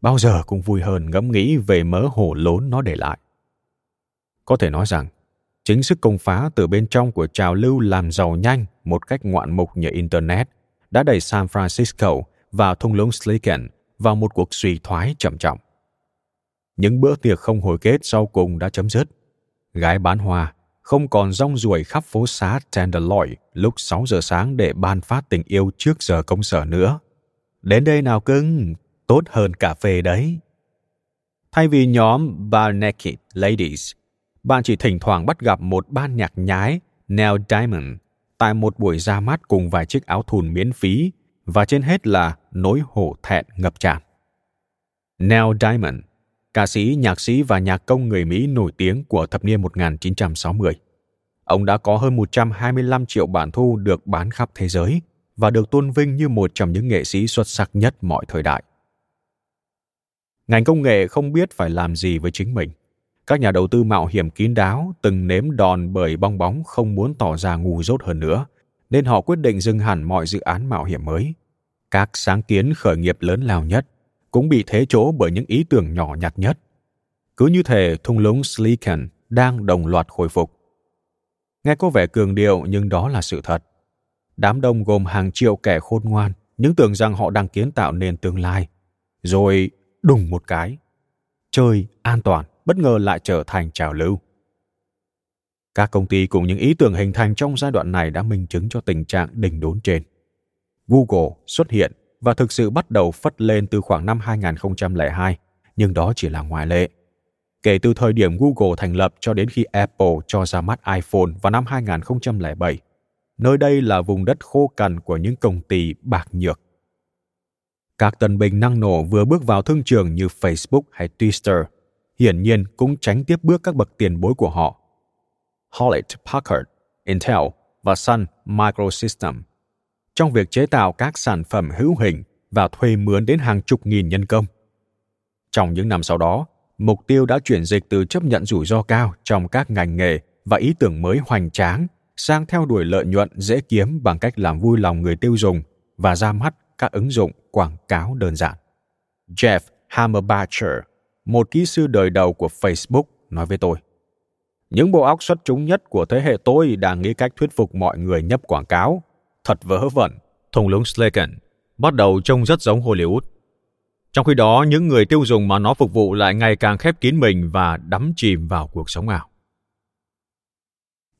bao giờ cũng vui hơn ngẫm nghĩ về mớ hổ lốn nó để lại. Có thể nói rằng, chính sức công phá từ bên trong của trào lưu làm giàu nhanh một cách ngoạn mục như Internet đã đẩy San Francisco và thung lũng Silicon vào một cuộc suy thoái trầm trọng. Những bữa tiệc không hồi kết sau cùng đã chấm dứt. Gái bán hoa không còn rong ruổi khắp phố xá Tenderloin lúc 6 giờ sáng để ban phát tình yêu trước giờ công sở nữa. Đến đây nào cưng, tốt hơn cà phê đấy. Thay vì nhóm Bar Naked Ladies, bạn chỉ thỉnh thoảng bắt gặp một ban nhạc nhái Neil Diamond tại một buổi ra mắt cùng vài chiếc áo thun miễn phí và trên hết là nỗi hổ thẹn ngập tràn. Neil Diamond, ca sĩ, nhạc sĩ và nhạc công người Mỹ nổi tiếng của thập niên 1960. Ông đã có hơn 125 triệu bản thu được bán khắp thế giới và được tôn vinh như một trong những nghệ sĩ xuất sắc nhất mọi thời đại. Ngành công nghệ không biết phải làm gì với chính mình. Các nhà đầu tư mạo hiểm kín đáo từng nếm đòn bởi bong bóng không muốn tỏ ra ngu dốt hơn nữa, nên họ quyết định dừng hẳn mọi dự án mạo hiểm mới. Các sáng kiến khởi nghiệp lớn lao nhất cũng bị thế chỗ bởi những ý tưởng nhỏ nhặt nhất. Cứ như thể thung lũng Silicon đang đồng loạt khôi phục. Nghe có vẻ cường điệu nhưng đó là sự thật. Đám đông gồm hàng triệu kẻ khôn ngoan, những tưởng rằng họ đang kiến tạo nền tương lai. Rồi đùng một cái. Chơi an toàn bất ngờ lại trở thành trào lưu. Các công ty cùng những ý tưởng hình thành trong giai đoạn này đã minh chứng cho tình trạng đỉnh đốn trên. Google xuất hiện và thực sự bắt đầu phất lên từ khoảng năm 2002, nhưng đó chỉ là ngoại lệ. Kể từ thời điểm Google thành lập cho đến khi Apple cho ra mắt iPhone vào năm 2007, nơi đây là vùng đất khô cằn của những công ty bạc nhược. Các tân binh năng nổ vừa bước vào thương trường như Facebook hay Twitter, hiển nhiên cũng tránh tiếp bước các bậc tiền bối của họ. Hewlett Packard, Intel và Sun Microsystems trong việc chế tạo các sản phẩm hữu hình và thuê mướn đến hàng chục nghìn nhân công. Trong những năm sau đó, mục tiêu đã chuyển dịch từ chấp nhận rủi ro cao trong các ngành nghề và ý tưởng mới hoành tráng sang theo đuổi lợi nhuận dễ kiếm bằng cách làm vui lòng người tiêu dùng và ra mắt các ứng dụng quảng cáo đơn giản. Jeff Hammerbacher, một kỹ sư đời đầu của Facebook, nói với tôi. Những bộ óc xuất chúng nhất của thế hệ tôi đang nghĩ cách thuyết phục mọi người nhấp quảng cáo. Thật vớ vẩn. thùng lũng Slaken bắt đầu trông rất giống Hollywood. Trong khi đó, những người tiêu dùng mà nó phục vụ lại ngày càng khép kín mình và đắm chìm vào cuộc sống ảo.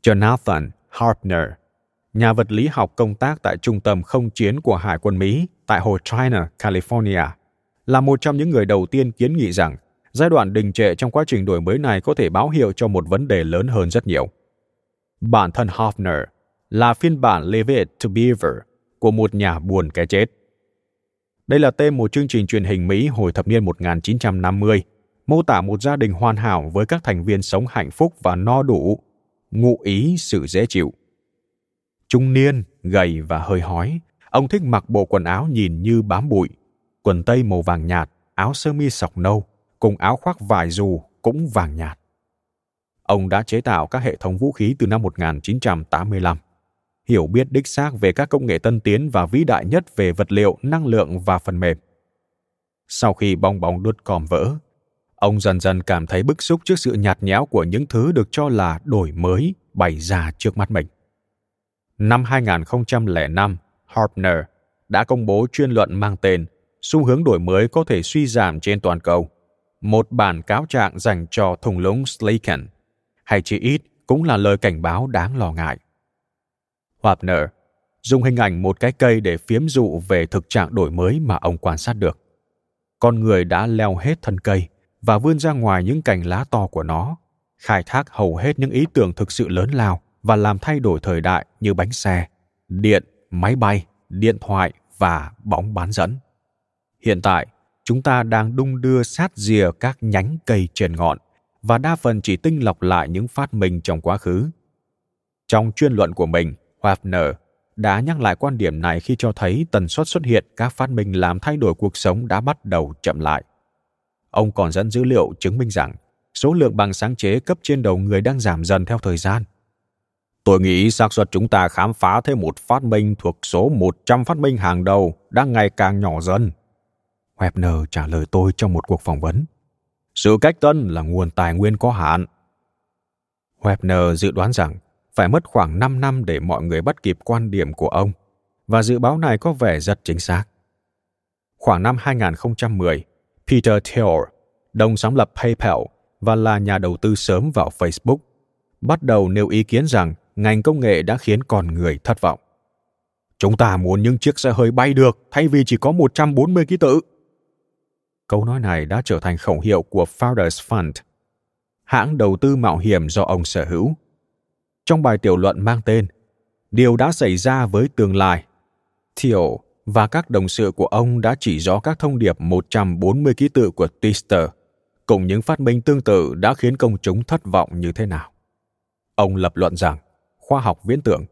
Jonathan Harpner, nhà vật lý học công tác tại Trung tâm Không chiến của Hải quân Mỹ tại hồ China, California, là một trong những người đầu tiên kiến nghị rằng giai đoạn đình trệ trong quá trình đổi mới này có thể báo hiệu cho một vấn đề lớn hơn rất nhiều. Bản thân Hofner là phiên bản Leave It to Beaver của một nhà buồn cái chết. Đây là tên một chương trình truyền hình Mỹ hồi thập niên 1950, mô tả một gia đình hoàn hảo với các thành viên sống hạnh phúc và no đủ, ngụ ý sự dễ chịu. Trung niên, gầy và hơi hói, ông thích mặc bộ quần áo nhìn như bám bụi, quần tây màu vàng nhạt, áo sơ mi sọc nâu, cùng áo khoác vải dù cũng vàng nhạt. Ông đã chế tạo các hệ thống vũ khí từ năm 1985. Hiểu biết đích xác về các công nghệ tân tiến và vĩ đại nhất về vật liệu, năng lượng và phần mềm. Sau khi bong bóng đốt còm vỡ, ông dần dần cảm thấy bức xúc trước sự nhạt nhẽo của những thứ được cho là đổi mới bày ra trước mắt mình. Năm 2005, Harpner đã công bố chuyên luận mang tên Xu hướng đổi mới có thể suy giảm trên toàn cầu, một bản cáo trạng dành cho thùng lũng Slaken, hay chỉ ít cũng là lời cảnh báo đáng lo ngại. Harpner dùng hình ảnh một cái cây để phiếm dụ về thực trạng đổi mới mà ông quan sát được. Con người đã leo hết thân cây và vươn ra ngoài những cành lá to của nó, khai thác hầu hết những ý tưởng thực sự lớn lao và làm thay đổi thời đại như bánh xe, điện, máy bay, điện thoại và bóng bán dẫn. Hiện tại, chúng ta đang đung đưa sát rìa các nhánh cây trên ngọn và đa phần chỉ tinh lọc lại những phát minh trong quá khứ. Trong chuyên luận của mình, Wagner đã nhắc lại quan điểm này khi cho thấy tần suất xuất hiện các phát minh làm thay đổi cuộc sống đã bắt đầu chậm lại. Ông còn dẫn dữ liệu chứng minh rằng số lượng bằng sáng chế cấp trên đầu người đang giảm dần theo thời gian. Tôi nghĩ xác suất chúng ta khám phá thêm một phát minh thuộc số 100 phát minh hàng đầu đang ngày càng nhỏ dần. Webner trả lời tôi trong một cuộc phỏng vấn. Sự cách tân là nguồn tài nguyên có hạn. Webner dự đoán rằng phải mất khoảng 5 năm để mọi người bắt kịp quan điểm của ông, và dự báo này có vẻ rất chính xác. Khoảng năm 2010, Peter Thiel, đồng sáng lập PayPal và là nhà đầu tư sớm vào Facebook, bắt đầu nêu ý kiến rằng ngành công nghệ đã khiến con người thất vọng. Chúng ta muốn những chiếc xe hơi bay được thay vì chỉ có 140 ký tự. Câu nói này đã trở thành khẩu hiệu của Founders Fund, hãng đầu tư mạo hiểm do ông sở hữu. Trong bài tiểu luận mang tên Điều đã xảy ra với tương lai, Thiel và các đồng sự của ông đã chỉ rõ các thông điệp 140 ký tự của Twitter, cùng những phát minh tương tự đã khiến công chúng thất vọng như thế nào. Ông lập luận rằng khoa học viễn tưởng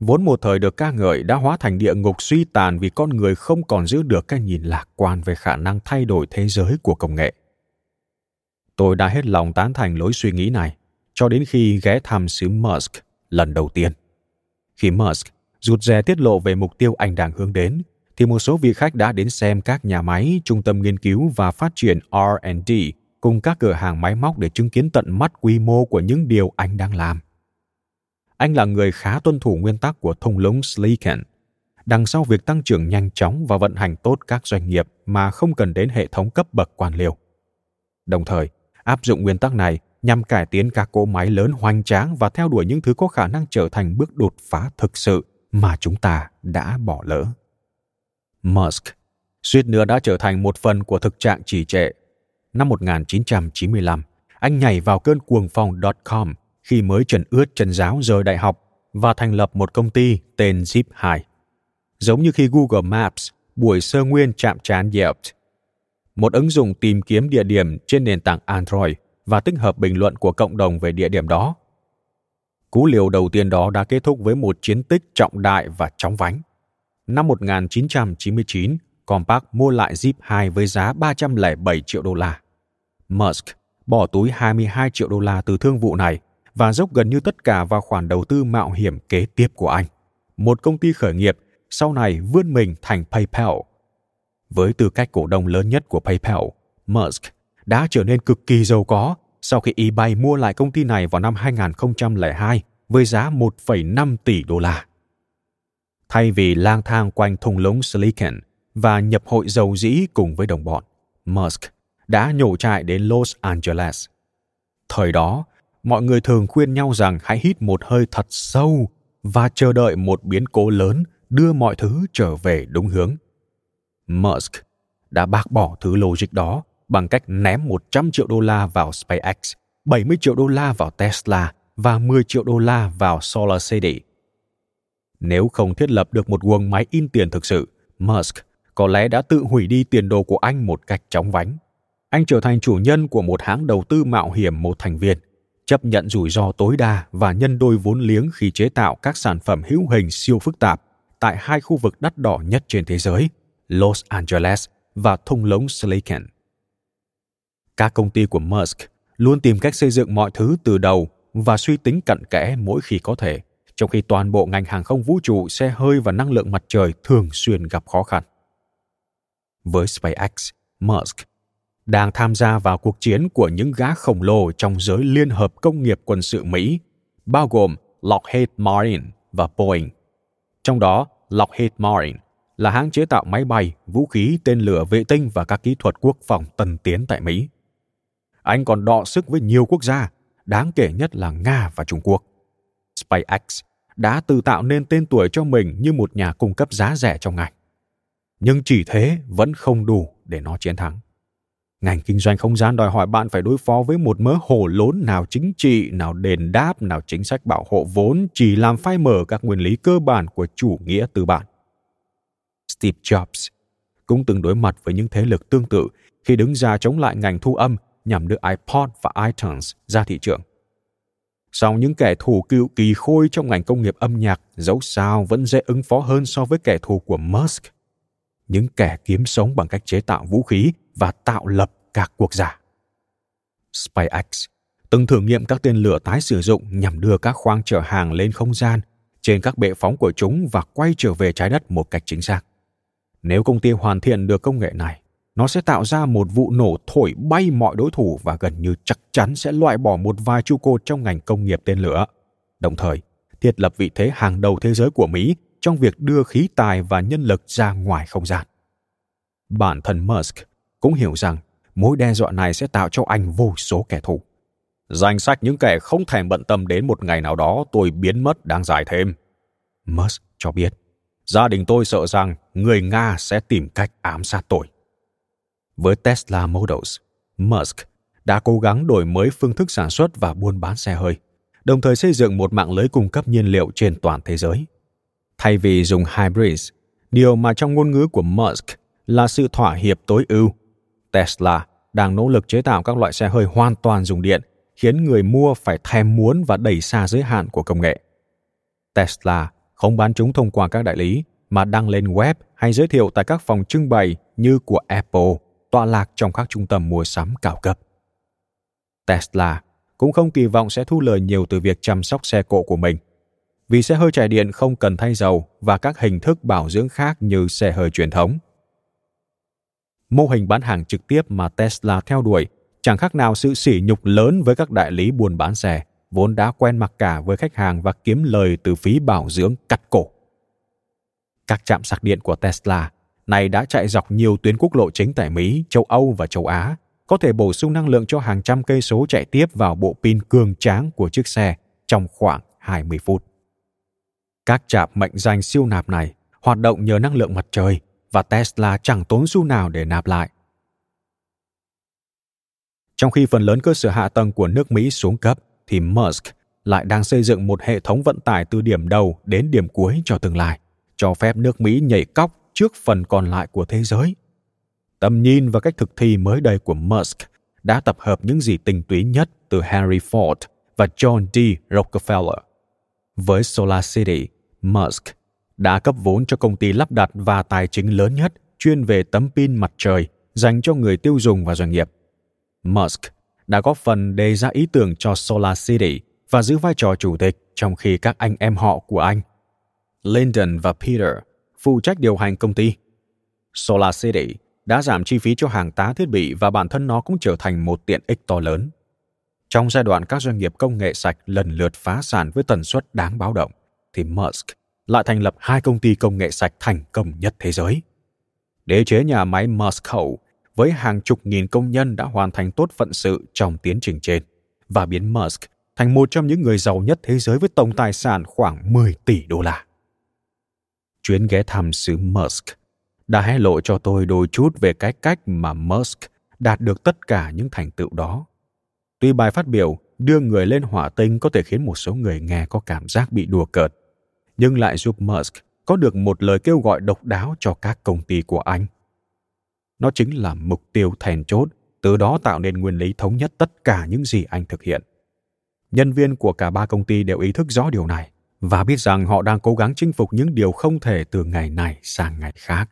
vốn một thời được ca ngợi đã hóa thành địa ngục suy tàn vì con người không còn giữ được cái nhìn lạc quan về khả năng thay đổi thế giới của công nghệ. Tôi đã hết lòng tán thành lối suy nghĩ này cho đến khi ghé thăm xứ Musk lần đầu tiên. Khi Musk rụt rè tiết lộ về mục tiêu anh đang hướng đến, thì một số vị khách đã đến xem các nhà máy, trung tâm nghiên cứu và phát triển R&D cùng các cửa hàng máy móc để chứng kiến tận mắt quy mô của những điều anh đang làm. Anh là người khá tuân thủ nguyên tắc của thung lũng Slicken. Đằng sau việc tăng trưởng nhanh chóng và vận hành tốt các doanh nghiệp mà không cần đến hệ thống cấp bậc quan liêu. Đồng thời, áp dụng nguyên tắc này nhằm cải tiến các cỗ máy lớn hoành tráng và theo đuổi những thứ có khả năng trở thành bước đột phá thực sự mà chúng ta đã bỏ lỡ. Musk suýt nữa đã trở thành một phần của thực trạng trì trệ. Năm 1995, anh nhảy vào cơn cuồng phong .com khi mới trần ướt chân giáo rời đại học và thành lập một công ty tên Zip2. Giống như khi Google Maps buổi sơ nguyên chạm trán Yelp. Một ứng dụng tìm kiếm địa điểm trên nền tảng Android và tích hợp bình luận của cộng đồng về địa điểm đó. Cú liều đầu tiên đó đã kết thúc với một chiến tích trọng đại và chóng vánh. Năm 1999, Compaq mua lại Zip 2 với giá 307 triệu đô la. Musk bỏ túi 22 triệu đô la từ thương vụ này và dốc gần như tất cả vào khoản đầu tư mạo hiểm kế tiếp của anh. Một công ty khởi nghiệp sau này vươn mình thành PayPal. Với tư cách cổ đông lớn nhất của PayPal, Musk đã trở nên cực kỳ giàu có sau khi eBay mua lại công ty này vào năm 2002 với giá 1,5 tỷ đô la. Thay vì lang thang quanh thung lũng Silicon và nhập hội dầu dĩ cùng với đồng bọn, Musk đã nhổ trại đến Los Angeles. Thời đó, mọi người thường khuyên nhau rằng hãy hít một hơi thật sâu và chờ đợi một biến cố lớn đưa mọi thứ trở về đúng hướng. Musk đã bác bỏ thứ logic đó bằng cách ném 100 triệu đô la vào SpaceX, 70 triệu đô la vào Tesla và 10 triệu đô la vào Solar City. Nếu không thiết lập được một guồng máy in tiền thực sự, Musk có lẽ đã tự hủy đi tiền đồ của anh một cách chóng vánh. Anh trở thành chủ nhân của một hãng đầu tư mạo hiểm một thành viên, chấp nhận rủi ro tối đa và nhân đôi vốn liếng khi chế tạo các sản phẩm hữu hình siêu phức tạp tại hai khu vực đắt đỏ nhất trên thế giới, Los Angeles và thung lũng Silicon. Các công ty của Musk luôn tìm cách xây dựng mọi thứ từ đầu và suy tính cặn kẽ mỗi khi có thể, trong khi toàn bộ ngành hàng không vũ trụ, xe hơi và năng lượng mặt trời thường xuyên gặp khó khăn. Với SpaceX, Musk đang tham gia vào cuộc chiến của những gã khổng lồ trong giới liên hợp công nghiệp quân sự Mỹ, bao gồm Lockheed Martin và Boeing. Trong đó, Lockheed Martin là hãng chế tạo máy bay, vũ khí, tên lửa vệ tinh và các kỹ thuật quốc phòng tân tiến tại Mỹ. Anh còn đọ sức với nhiều quốc gia, đáng kể nhất là Nga và Trung Quốc. SpaceX đã tự tạo nên tên tuổi cho mình như một nhà cung cấp giá rẻ trong ngành. Nhưng chỉ thế vẫn không đủ để nó chiến thắng. Ngành kinh doanh không gian đòi hỏi bạn phải đối phó với một mớ hồ lốn nào chính trị, nào đền đáp, nào chính sách bảo hộ vốn chỉ làm phai mở các nguyên lý cơ bản của chủ nghĩa tư bản. Steve Jobs cũng từng đối mặt với những thế lực tương tự khi đứng ra chống lại ngành thu âm nhằm đưa iPod và iTunes ra thị trường. Song những kẻ thù cựu kỳ khôi trong ngành công nghiệp âm nhạc dẫu sao vẫn dễ ứng phó hơn so với kẻ thù của Musk. Những kẻ kiếm sống bằng cách chế tạo vũ khí và tạo lập các quốc gia. SpaceX từng thử nghiệm các tên lửa tái sử dụng nhằm đưa các khoang chở hàng lên không gian trên các bệ phóng của chúng và quay trở về trái đất một cách chính xác. Nếu công ty hoàn thiện được công nghệ này, nó sẽ tạo ra một vụ nổ thổi bay mọi đối thủ và gần như chắc chắn sẽ loại bỏ một vài trụ cột trong ngành công nghiệp tên lửa. Đồng thời, thiết lập vị thế hàng đầu thế giới của Mỹ trong việc đưa khí tài và nhân lực ra ngoài không gian. Bản thân Musk cũng hiểu rằng mối đe dọa này sẽ tạo cho anh vô số kẻ thù. Danh sách những kẻ không thèm bận tâm đến một ngày nào đó tôi biến mất đang dài thêm. Musk cho biết, gia đình tôi sợ rằng người Nga sẽ tìm cách ám sát tôi. Với Tesla Models, Musk đã cố gắng đổi mới phương thức sản xuất và buôn bán xe hơi, đồng thời xây dựng một mạng lưới cung cấp nhiên liệu trên toàn thế giới. Thay vì dùng hybrid, điều mà trong ngôn ngữ của Musk là sự thỏa hiệp tối ưu, Tesla đang nỗ lực chế tạo các loại xe hơi hoàn toàn dùng điện, khiến người mua phải thèm muốn và đẩy xa giới hạn của công nghệ. Tesla không bán chúng thông qua các đại lý, mà đăng lên web hay giới thiệu tại các phòng trưng bày như của Apple, tọa lạc trong các trung tâm mua sắm cao cấp. Tesla cũng không kỳ vọng sẽ thu lời nhiều từ việc chăm sóc xe cộ của mình, vì xe hơi chạy điện không cần thay dầu và các hình thức bảo dưỡng khác như xe hơi truyền thống. Mô hình bán hàng trực tiếp mà Tesla theo đuổi chẳng khác nào sự sỉ nhục lớn với các đại lý buôn bán xe, vốn đã quen mặc cả với khách hàng và kiếm lời từ phí bảo dưỡng cắt cổ. Các trạm sạc điện của Tesla này đã chạy dọc nhiều tuyến quốc lộ chính tại Mỹ, châu Âu và châu Á, có thể bổ sung năng lượng cho hàng trăm cây số chạy tiếp vào bộ pin cường tráng của chiếc xe trong khoảng 20 phút. Các trạm mệnh danh siêu nạp này hoạt động nhờ năng lượng mặt trời và Tesla chẳng tốn xu nào để nạp lại. Trong khi phần lớn cơ sở hạ tầng của nước Mỹ xuống cấp, thì Musk lại đang xây dựng một hệ thống vận tải từ điểm đầu đến điểm cuối cho tương lai, cho phép nước Mỹ nhảy cóc trước phần còn lại của thế giới. Tầm nhìn và cách thực thi mới đây của Musk đã tập hợp những gì tinh túy nhất từ Henry Ford và John D. Rockefeller. Với Solar City, Musk đã cấp vốn cho công ty lắp đặt và tài chính lớn nhất chuyên về tấm pin mặt trời dành cho người tiêu dùng và doanh nghiệp. Musk đã góp phần đề ra ý tưởng cho Solar City và giữ vai trò chủ tịch trong khi các anh em họ của anh, Lyndon và Peter, phụ trách điều hành công ty. Solar City đã giảm chi phí cho hàng tá thiết bị và bản thân nó cũng trở thành một tiện ích to lớn. Trong giai đoạn các doanh nghiệp công nghệ sạch lần lượt phá sản với tần suất đáng báo động, thì Musk lại thành lập hai công ty công nghệ sạch thành công nhất thế giới. Đế chế nhà máy Moscow với hàng chục nghìn công nhân đã hoàn thành tốt phận sự trong tiến trình trên và biến Musk thành một trong những người giàu nhất thế giới với tổng tài sản khoảng 10 tỷ đô la. Chuyến ghé thăm xứ Musk đã hé lộ cho tôi đôi chút về cái cách mà Musk đạt được tất cả những thành tựu đó. Tuy bài phát biểu đưa người lên hỏa tinh có thể khiến một số người nghe có cảm giác bị đùa cợt, nhưng lại giúp Musk có được một lời kêu gọi độc đáo cho các công ty của anh. Nó chính là mục tiêu thèn chốt, từ đó tạo nên nguyên lý thống nhất tất cả những gì anh thực hiện. Nhân viên của cả ba công ty đều ý thức rõ điều này và biết rằng họ đang cố gắng chinh phục những điều không thể từ ngày này sang ngày khác.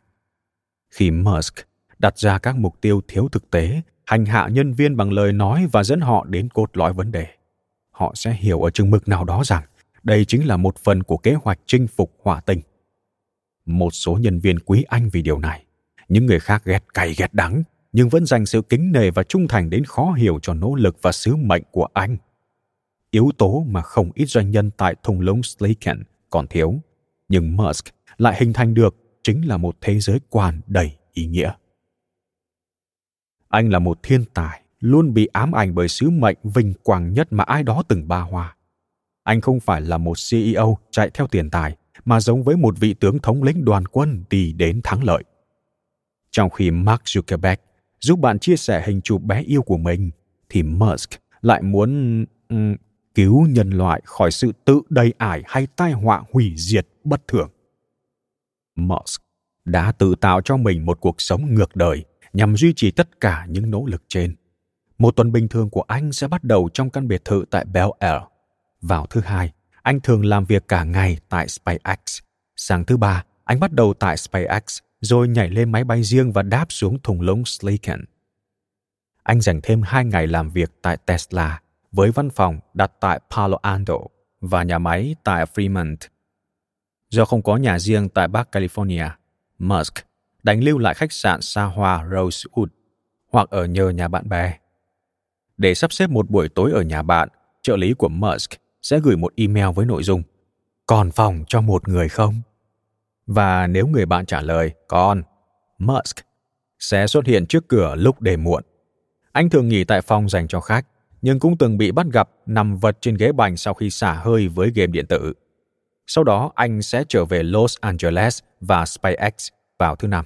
Khi Musk đặt ra các mục tiêu thiếu thực tế, hành hạ nhân viên bằng lời nói và dẫn họ đến cốt lõi vấn đề, họ sẽ hiểu ở chừng mực nào đó rằng đây chính là một phần của kế hoạch chinh phục hỏa tinh. Một số nhân viên quý anh vì điều này. Những người khác ghét cay ghét đắng, nhưng vẫn dành sự kính nề và trung thành đến khó hiểu cho nỗ lực và sứ mệnh của anh. Yếu tố mà không ít doanh nhân tại thung lũng Slaken còn thiếu, nhưng Musk lại hình thành được chính là một thế giới quan đầy ý nghĩa. Anh là một thiên tài, luôn bị ám ảnh bởi sứ mệnh vinh quang nhất mà ai đó từng ba hoa. Anh không phải là một CEO chạy theo tiền tài, mà giống với một vị tướng thống lĩnh đoàn quân đi đến thắng lợi. Trong khi Mark Zuckerberg giúp bạn chia sẻ hình chụp bé yêu của mình, thì Musk lại muốn um, cứu nhân loại khỏi sự tự đầy ải hay tai họa hủy diệt bất thường. Musk đã tự tạo cho mình một cuộc sống ngược đời nhằm duy trì tất cả những nỗ lực trên. Một tuần bình thường của anh sẽ bắt đầu trong căn biệt thự tại Bel Air. Vào thứ hai, anh thường làm việc cả ngày tại SpaceX. Sáng thứ ba, anh bắt đầu tại SpaceX, rồi nhảy lên máy bay riêng và đáp xuống thùng lũng Slicken. Anh dành thêm hai ngày làm việc tại Tesla, với văn phòng đặt tại Palo Alto và nhà máy tại Fremont. Do không có nhà riêng tại Bắc California, Musk đánh lưu lại khách sạn xa hoa Rosewood hoặc ở nhờ nhà bạn bè. Để sắp xếp một buổi tối ở nhà bạn, trợ lý của Musk sẽ gửi một email với nội dung còn phòng cho một người không? Và nếu người bạn trả lời còn, Musk sẽ xuất hiện trước cửa lúc đêm muộn. Anh thường nghỉ tại phòng dành cho khách, nhưng cũng từng bị bắt gặp nằm vật trên ghế bành sau khi xả hơi với game điện tử. Sau đó anh sẽ trở về Los Angeles và SpaceX vào thứ năm.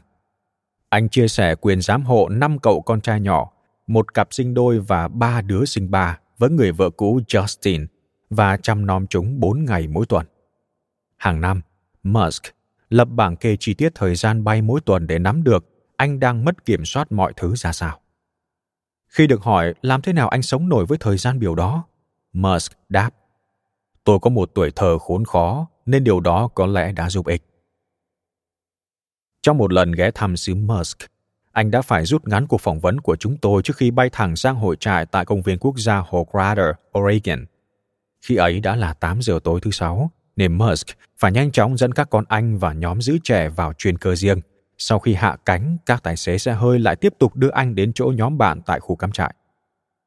Anh chia sẻ quyền giám hộ năm cậu con trai nhỏ, một cặp sinh đôi và ba đứa sinh ba với người vợ cũ Justin và chăm nom chúng bốn ngày mỗi tuần. Hàng năm, Musk lập bảng kê chi tiết thời gian bay mỗi tuần để nắm được anh đang mất kiểm soát mọi thứ ra sao. Khi được hỏi làm thế nào anh sống nổi với thời gian biểu đó, Musk đáp, tôi có một tuổi thơ khốn khó nên điều đó có lẽ đã giúp ích. Trong một lần ghé thăm xứ Musk, anh đã phải rút ngắn cuộc phỏng vấn của chúng tôi trước khi bay thẳng sang hội trại tại công viên quốc gia Hồ Crater, Oregon. Khi ấy đã là 8 giờ tối thứ sáu, nên Musk phải nhanh chóng dẫn các con anh và nhóm giữ trẻ vào chuyên cơ riêng. Sau khi hạ cánh, các tài xế xe hơi lại tiếp tục đưa anh đến chỗ nhóm bạn tại khu cắm trại.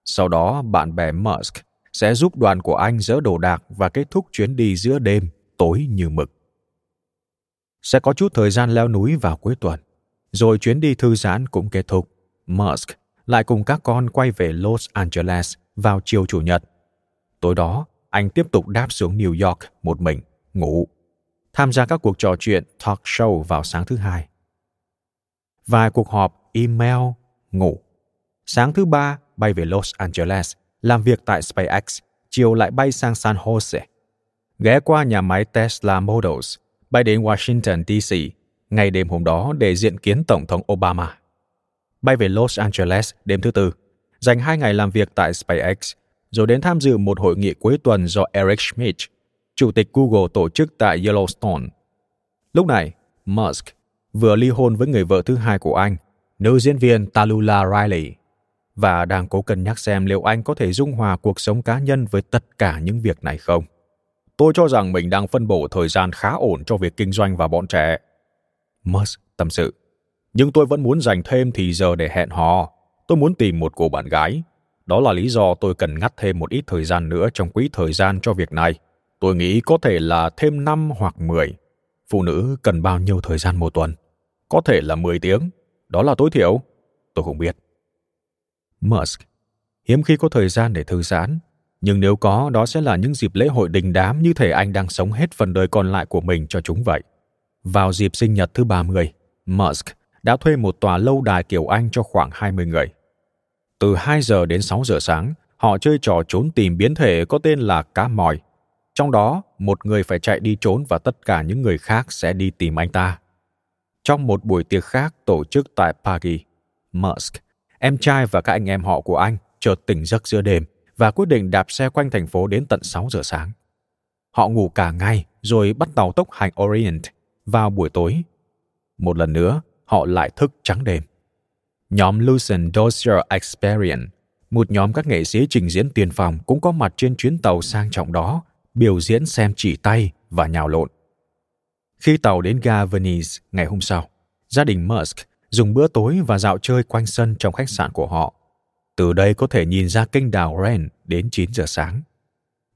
Sau đó, bạn bè Musk sẽ giúp đoàn của anh dỡ đồ đạc và kết thúc chuyến đi giữa đêm, tối như mực. Sẽ có chút thời gian leo núi vào cuối tuần. Rồi chuyến đi thư giãn cũng kết thúc. Musk lại cùng các con quay về Los Angeles vào chiều chủ nhật. Tối đó, anh tiếp tục đáp xuống New York một mình, ngủ. Tham gia các cuộc trò chuyện talk show vào sáng thứ hai. Vài cuộc họp, email, ngủ. Sáng thứ ba, bay về Los Angeles, làm việc tại SpaceX, chiều lại bay sang San Jose. Ghé qua nhà máy Tesla Models, bay đến Washington, D.C. ngày đêm hôm đó để diện kiến Tổng thống Obama. Bay về Los Angeles đêm thứ tư, dành hai ngày làm việc tại SpaceX, rồi đến tham dự một hội nghị cuối tuần do Eric Schmidt, chủ tịch Google tổ chức tại Yellowstone. Lúc này, Musk vừa ly hôn với người vợ thứ hai của anh, nữ diễn viên Talula Riley, và đang cố cân nhắc xem liệu anh có thể dung hòa cuộc sống cá nhân với tất cả những việc này không. Tôi cho rằng mình đang phân bổ thời gian khá ổn cho việc kinh doanh và bọn trẻ. Musk tâm sự. Nhưng tôi vẫn muốn dành thêm thì giờ để hẹn hò. Tôi muốn tìm một cô bạn gái. Đó là lý do tôi cần ngắt thêm một ít thời gian nữa trong quỹ thời gian cho việc này. Tôi nghĩ có thể là thêm 5 hoặc 10. Phụ nữ cần bao nhiêu thời gian một tuần? Có thể là 10 tiếng. Đó là tối thiểu. Tôi không biết. Musk hiếm khi có thời gian để thư giãn nhưng nếu có, đó sẽ là những dịp lễ hội đình đám như thể anh đang sống hết phần đời còn lại của mình cho chúng vậy. Vào dịp sinh nhật thứ 30, Musk đã thuê một tòa lâu đài kiểu Anh cho khoảng 20 người. Từ 2 giờ đến 6 giờ sáng, họ chơi trò trốn tìm biến thể có tên là cá mòi. Trong đó, một người phải chạy đi trốn và tất cả những người khác sẽ đi tìm anh ta. Trong một buổi tiệc khác tổ chức tại Paris Musk, em trai và các anh em họ của anh chợt tỉnh giấc giữa đêm và quyết định đạp xe quanh thành phố đến tận 6 giờ sáng. Họ ngủ cả ngày rồi bắt tàu tốc hành Orient vào buổi tối. Một lần nữa, họ lại thức trắng đêm. Nhóm Lucent Dossier Experience, một nhóm các nghệ sĩ trình diễn tiền phòng cũng có mặt trên chuyến tàu sang trọng đó, biểu diễn xem chỉ tay và nhào lộn. Khi tàu đến ga Venice ngày hôm sau, gia đình Musk dùng bữa tối và dạo chơi quanh sân trong khách sạn của họ. Từ đây có thể nhìn ra kênh đào Ren đến 9 giờ sáng.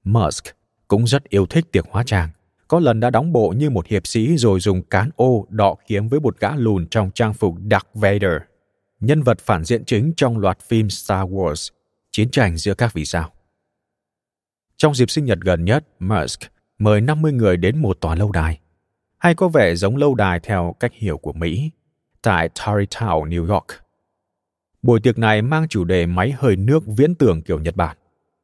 Musk cũng rất yêu thích tiệc hóa trang. Có lần đã đóng bộ như một hiệp sĩ rồi dùng cán ô đọ kiếm với một gã lùn trong trang phục Darth Vader, nhân vật phản diện chính trong loạt phim Star Wars, chiến tranh giữa các vì sao. Trong dịp sinh nhật gần nhất, Musk mời 50 người đến một tòa lâu đài, hay có vẻ giống lâu đài theo cách hiểu của Mỹ, tại Tarrytown, New York. Buổi tiệc này mang chủ đề máy hơi nước viễn tưởng kiểu Nhật Bản.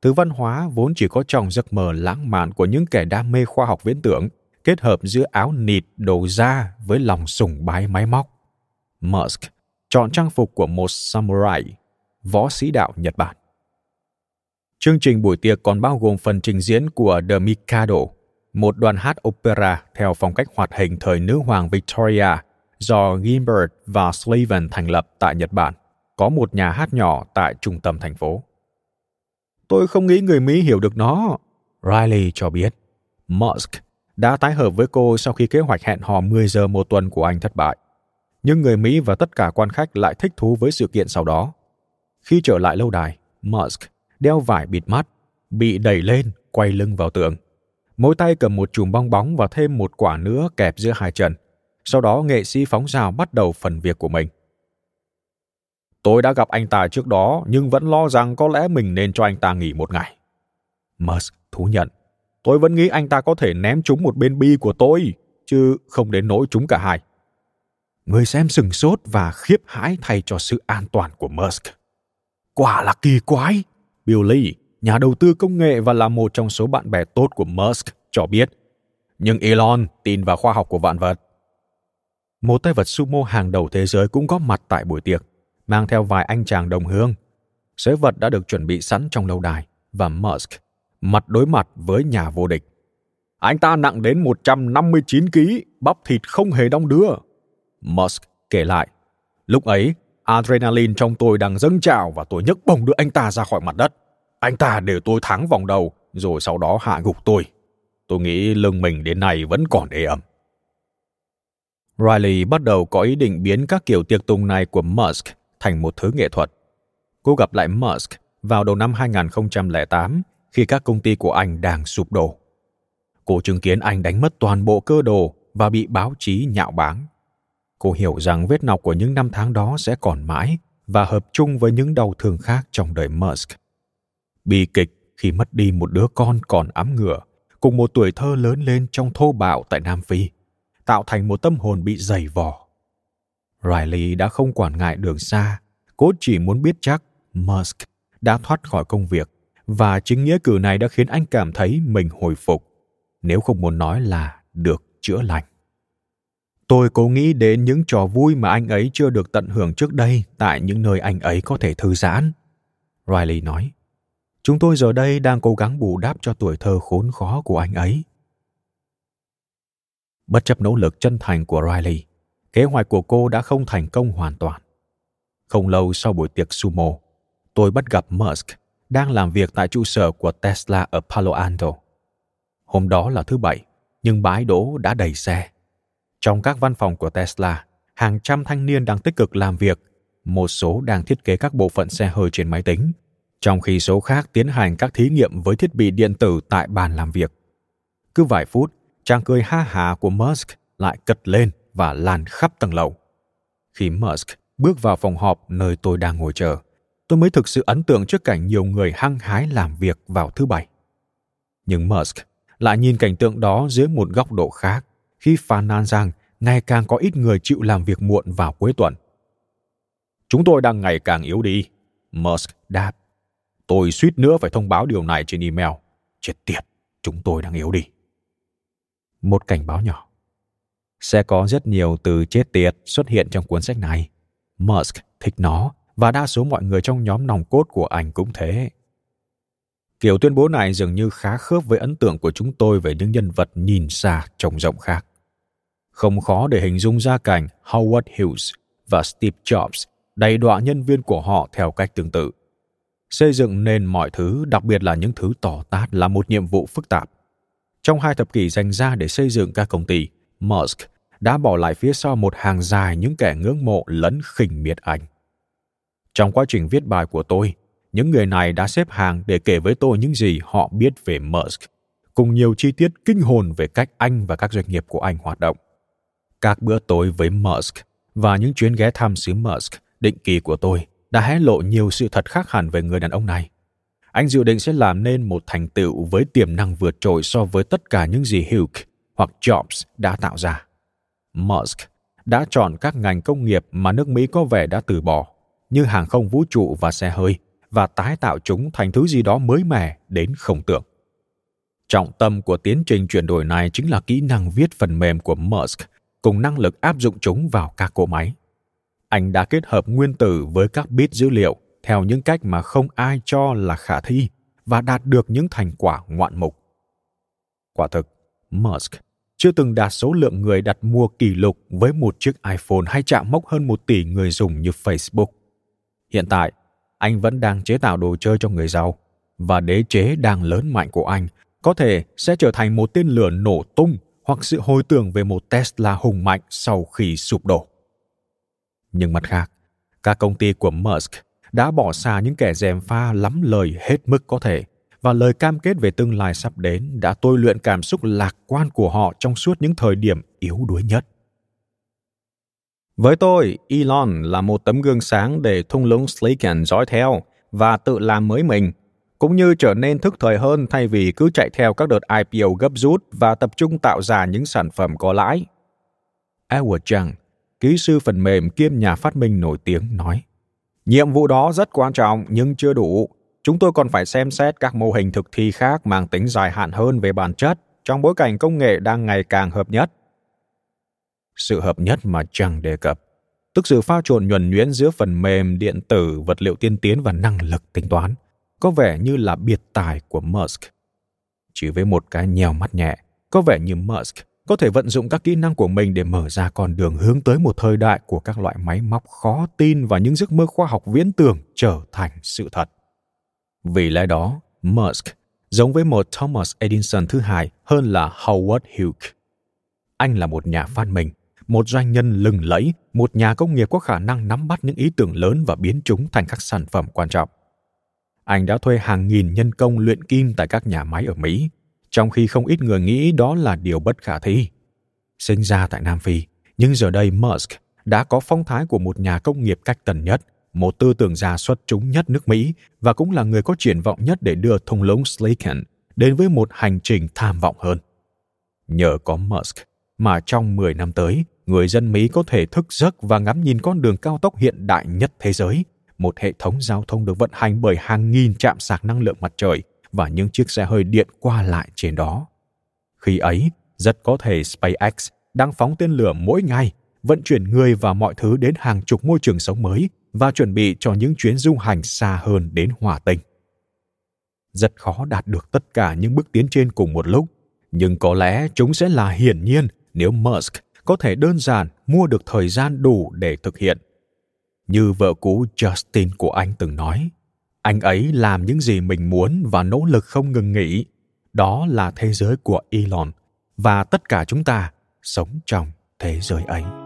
Thứ văn hóa vốn chỉ có trong giấc mơ lãng mạn của những kẻ đam mê khoa học viễn tưởng, kết hợp giữa áo nịt đồ da với lòng sùng bái máy móc. Musk chọn trang phục của một samurai, võ sĩ đạo Nhật Bản. Chương trình buổi tiệc còn bao gồm phần trình diễn của The Mikado, một đoàn hát opera theo phong cách hoạt hình thời nữ hoàng Victoria do Gimbert và slaven thành lập tại Nhật Bản, có một nhà hát nhỏ tại trung tâm thành phố. Tôi không nghĩ người Mỹ hiểu được nó, Riley cho biết. Musk đã tái hợp với cô sau khi kế hoạch hẹn hò 10 giờ một tuần của anh thất bại. Nhưng người Mỹ và tất cả quan khách lại thích thú với sự kiện sau đó. Khi trở lại lâu đài, Musk đeo vải bịt mắt, bị đẩy lên, quay lưng vào tường. Mỗi tay cầm một chùm bong bóng và thêm một quả nữa kẹp giữa hai chân. Sau đó nghệ sĩ phóng rào bắt đầu phần việc của mình. Tôi đã gặp anh ta trước đó nhưng vẫn lo rằng có lẽ mình nên cho anh ta nghỉ một ngày. Musk thú nhận. Tôi vẫn nghĩ anh ta có thể ném chúng một bên bi của tôi, chứ không đến nỗi chúng cả hai. Người xem sừng sốt và khiếp hãi thay cho sự an toàn của Musk. Quả là kỳ quái. Bill Lee, nhà đầu tư công nghệ và là một trong số bạn bè tốt của Musk, cho biết. Nhưng Elon tin vào khoa học của vạn vật. Một tay vật sumo hàng đầu thế giới cũng có mặt tại buổi tiệc, mang theo vài anh chàng đồng hương. Sới vật đã được chuẩn bị sẵn trong lâu đài và Musk mặt đối mặt với nhà vô địch. Anh ta nặng đến 159 kg, bắp thịt không hề đong đưa. Musk kể lại, lúc ấy adrenaline trong tôi đang dâng trào và tôi nhấc bổng đưa anh ta ra khỏi mặt đất. Anh ta để tôi thắng vòng đầu, rồi sau đó hạ gục tôi. Tôi nghĩ lưng mình đến nay vẫn còn ê ẩm. Riley bắt đầu có ý định biến các kiểu tiệc tùng này của Musk thành một thứ nghệ thuật. Cô gặp lại Musk vào đầu năm 2008 khi các công ty của anh đang sụp đổ. Cô chứng kiến anh đánh mất toàn bộ cơ đồ và bị báo chí nhạo báng. Cô hiểu rằng vết nọc của những năm tháng đó sẽ còn mãi và hợp chung với những đau thương khác trong đời Musk. Bi kịch khi mất đi một đứa con còn ấm ngựa, cùng một tuổi thơ lớn lên trong thô bạo tại Nam Phi, tạo thành một tâm hồn bị dày vò. Riley đã không quản ngại đường xa, cô chỉ muốn biết chắc Musk đã thoát khỏi công việc và chính nghĩa cử này đã khiến anh cảm thấy mình hồi phục, nếu không muốn nói là được chữa lành. Tôi cố nghĩ đến những trò vui mà anh ấy chưa được tận hưởng trước đây tại những nơi anh ấy có thể thư giãn. Riley nói, chúng tôi giờ đây đang cố gắng bù đắp cho tuổi thơ khốn khó của anh ấy. Bất chấp nỗ lực chân thành của Riley, kế hoạch của cô đã không thành công hoàn toàn. Không lâu sau buổi tiệc sumo, tôi bắt gặp Musk đang làm việc tại trụ sở của Tesla ở Palo Alto. Hôm đó là thứ bảy, nhưng bãi đỗ đã đầy xe. Trong các văn phòng của Tesla, hàng trăm thanh niên đang tích cực làm việc, một số đang thiết kế các bộ phận xe hơi trên máy tính, trong khi số khác tiến hành các thí nghiệm với thiết bị điện tử tại bàn làm việc. Cứ vài phút, trang cười ha hả của Musk lại cất lên và lan khắp tầng lầu. Khi Musk bước vào phòng họp nơi tôi đang ngồi chờ, tôi mới thực sự ấn tượng trước cảnh nhiều người hăng hái làm việc vào thứ bảy. Nhưng Musk lại nhìn cảnh tượng đó dưới một góc độ khác khi phàn nàn rằng ngày càng có ít người chịu làm việc muộn vào cuối tuần. Chúng tôi đang ngày càng yếu đi, Musk đáp. Tôi suýt nữa phải thông báo điều này trên email. Chết tiệt, chúng tôi đang yếu đi. Một cảnh báo nhỏ. Sẽ có rất nhiều từ chết tiệt xuất hiện trong cuốn sách này. Musk thích nó và đa số mọi người trong nhóm nòng cốt của anh cũng thế. Kiểu tuyên bố này dường như khá khớp với ấn tượng của chúng tôi về những nhân vật nhìn xa trông rộng khác. Không khó để hình dung ra cảnh Howard Hughes và Steve Jobs đầy đọa nhân viên của họ theo cách tương tự. xây dựng nên mọi thứ, đặc biệt là những thứ tỏ tát là một nhiệm vụ phức tạp. Trong hai thập kỷ dành ra để xây dựng các công ty, Musk đã bỏ lại phía sau một hàng dài những kẻ ngưỡng mộ lẫn khinh miệt anh. Trong quá trình viết bài của tôi, những người này đã xếp hàng để kể với tôi những gì họ biết về Musk, cùng nhiều chi tiết kinh hồn về cách anh và các doanh nghiệp của anh hoạt động. Các bữa tối với Musk và những chuyến ghé thăm xứ Musk định kỳ của tôi đã hé lộ nhiều sự thật khác hẳn về người đàn ông này. Anh dự định sẽ làm nên một thành tựu với tiềm năng vượt trội so với tất cả những gì Hugh hoặc Jobs đã tạo ra. Musk đã chọn các ngành công nghiệp mà nước Mỹ có vẻ đã từ bỏ, như hàng không vũ trụ và xe hơi, và tái tạo chúng thành thứ gì đó mới mẻ đến không tưởng. Trọng tâm của tiến trình chuyển đổi này chính là kỹ năng viết phần mềm của Musk cùng năng lực áp dụng chúng vào các cỗ máy. Anh đã kết hợp nguyên tử với các bit dữ liệu theo những cách mà không ai cho là khả thi và đạt được những thành quả ngoạn mục. Quả thực, Musk chưa từng đạt số lượng người đặt mua kỷ lục với một chiếc iPhone hay chạm mốc hơn một tỷ người dùng như Facebook. Hiện tại, anh vẫn đang chế tạo đồ chơi cho người giàu và đế chế đang lớn mạnh của anh có thể sẽ trở thành một tên lửa nổ tung hoặc sự hồi tưởng về một Tesla hùng mạnh sau khi sụp đổ. Nhưng mặt khác, các công ty của Musk đã bỏ xa những kẻ dèm pha lắm lời hết mức có thể và lời cam kết về tương lai sắp đến đã tôi luyện cảm xúc lạc quan của họ trong suốt những thời điểm yếu đuối nhất. Với tôi, Elon là một tấm gương sáng để thung lũng Silicon dõi theo và tự làm mới mình, cũng như trở nên thức thời hơn thay vì cứ chạy theo các đợt IPO gấp rút và tập trung tạo ra những sản phẩm có lãi. Edward Chang, kỹ sư phần mềm kiêm nhà phát minh nổi tiếng nói, Nhiệm vụ đó rất quan trọng nhưng chưa đủ. Chúng tôi còn phải xem xét các mô hình thực thi khác mang tính dài hạn hơn về bản chất trong bối cảnh công nghệ đang ngày càng hợp nhất sự hợp nhất mà Chang đề cập, tức sự pha trộn nhuần nhuyễn giữa phần mềm, điện tử, vật liệu tiên tiến và năng lực tính toán, có vẻ như là biệt tài của Musk. Chỉ với một cái nhèo mắt nhẹ, có vẻ như Musk có thể vận dụng các kỹ năng của mình để mở ra con đường hướng tới một thời đại của các loại máy móc khó tin và những giấc mơ khoa học viễn tưởng trở thành sự thật. Vì lẽ đó, Musk giống với một Thomas Edison thứ hai hơn là Howard Hughes. Anh là một nhà phát minh, một doanh nhân lừng lẫy, một nhà công nghiệp có khả năng nắm bắt những ý tưởng lớn và biến chúng thành các sản phẩm quan trọng. Anh đã thuê hàng nghìn nhân công luyện kim tại các nhà máy ở Mỹ, trong khi không ít người nghĩ đó là điều bất khả thi. Sinh ra tại Nam Phi, nhưng giờ đây Musk đã có phong thái của một nhà công nghiệp cách tần nhất, một tư tưởng gia xuất chúng nhất nước Mỹ và cũng là người có triển vọng nhất để đưa thung lũng Silicon đến với một hành trình tham vọng hơn. Nhờ có Musk mà trong 10 năm tới, người dân Mỹ có thể thức giấc và ngắm nhìn con đường cao tốc hiện đại nhất thế giới, một hệ thống giao thông được vận hành bởi hàng nghìn trạm sạc năng lượng mặt trời và những chiếc xe hơi điện qua lại trên đó. Khi ấy, rất có thể SpaceX đang phóng tên lửa mỗi ngày, vận chuyển người và mọi thứ đến hàng chục môi trường sống mới và chuẩn bị cho những chuyến du hành xa hơn đến hỏa tinh. Rất khó đạt được tất cả những bước tiến trên cùng một lúc, nhưng có lẽ chúng sẽ là hiển nhiên nếu Musk có thể đơn giản mua được thời gian đủ để thực hiện. Như vợ cũ Justin của anh từng nói, anh ấy làm những gì mình muốn và nỗ lực không ngừng nghỉ. Đó là thế giới của Elon và tất cả chúng ta sống trong thế giới ấy.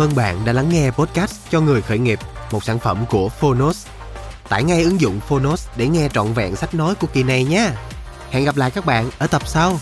Cảm ơn bạn đã lắng nghe podcast cho người khởi nghiệp, một sản phẩm của Phonos. Tải ngay ứng dụng Phonos để nghe trọn vẹn sách nói của kỳ này nhé. Hẹn gặp lại các bạn ở tập sau.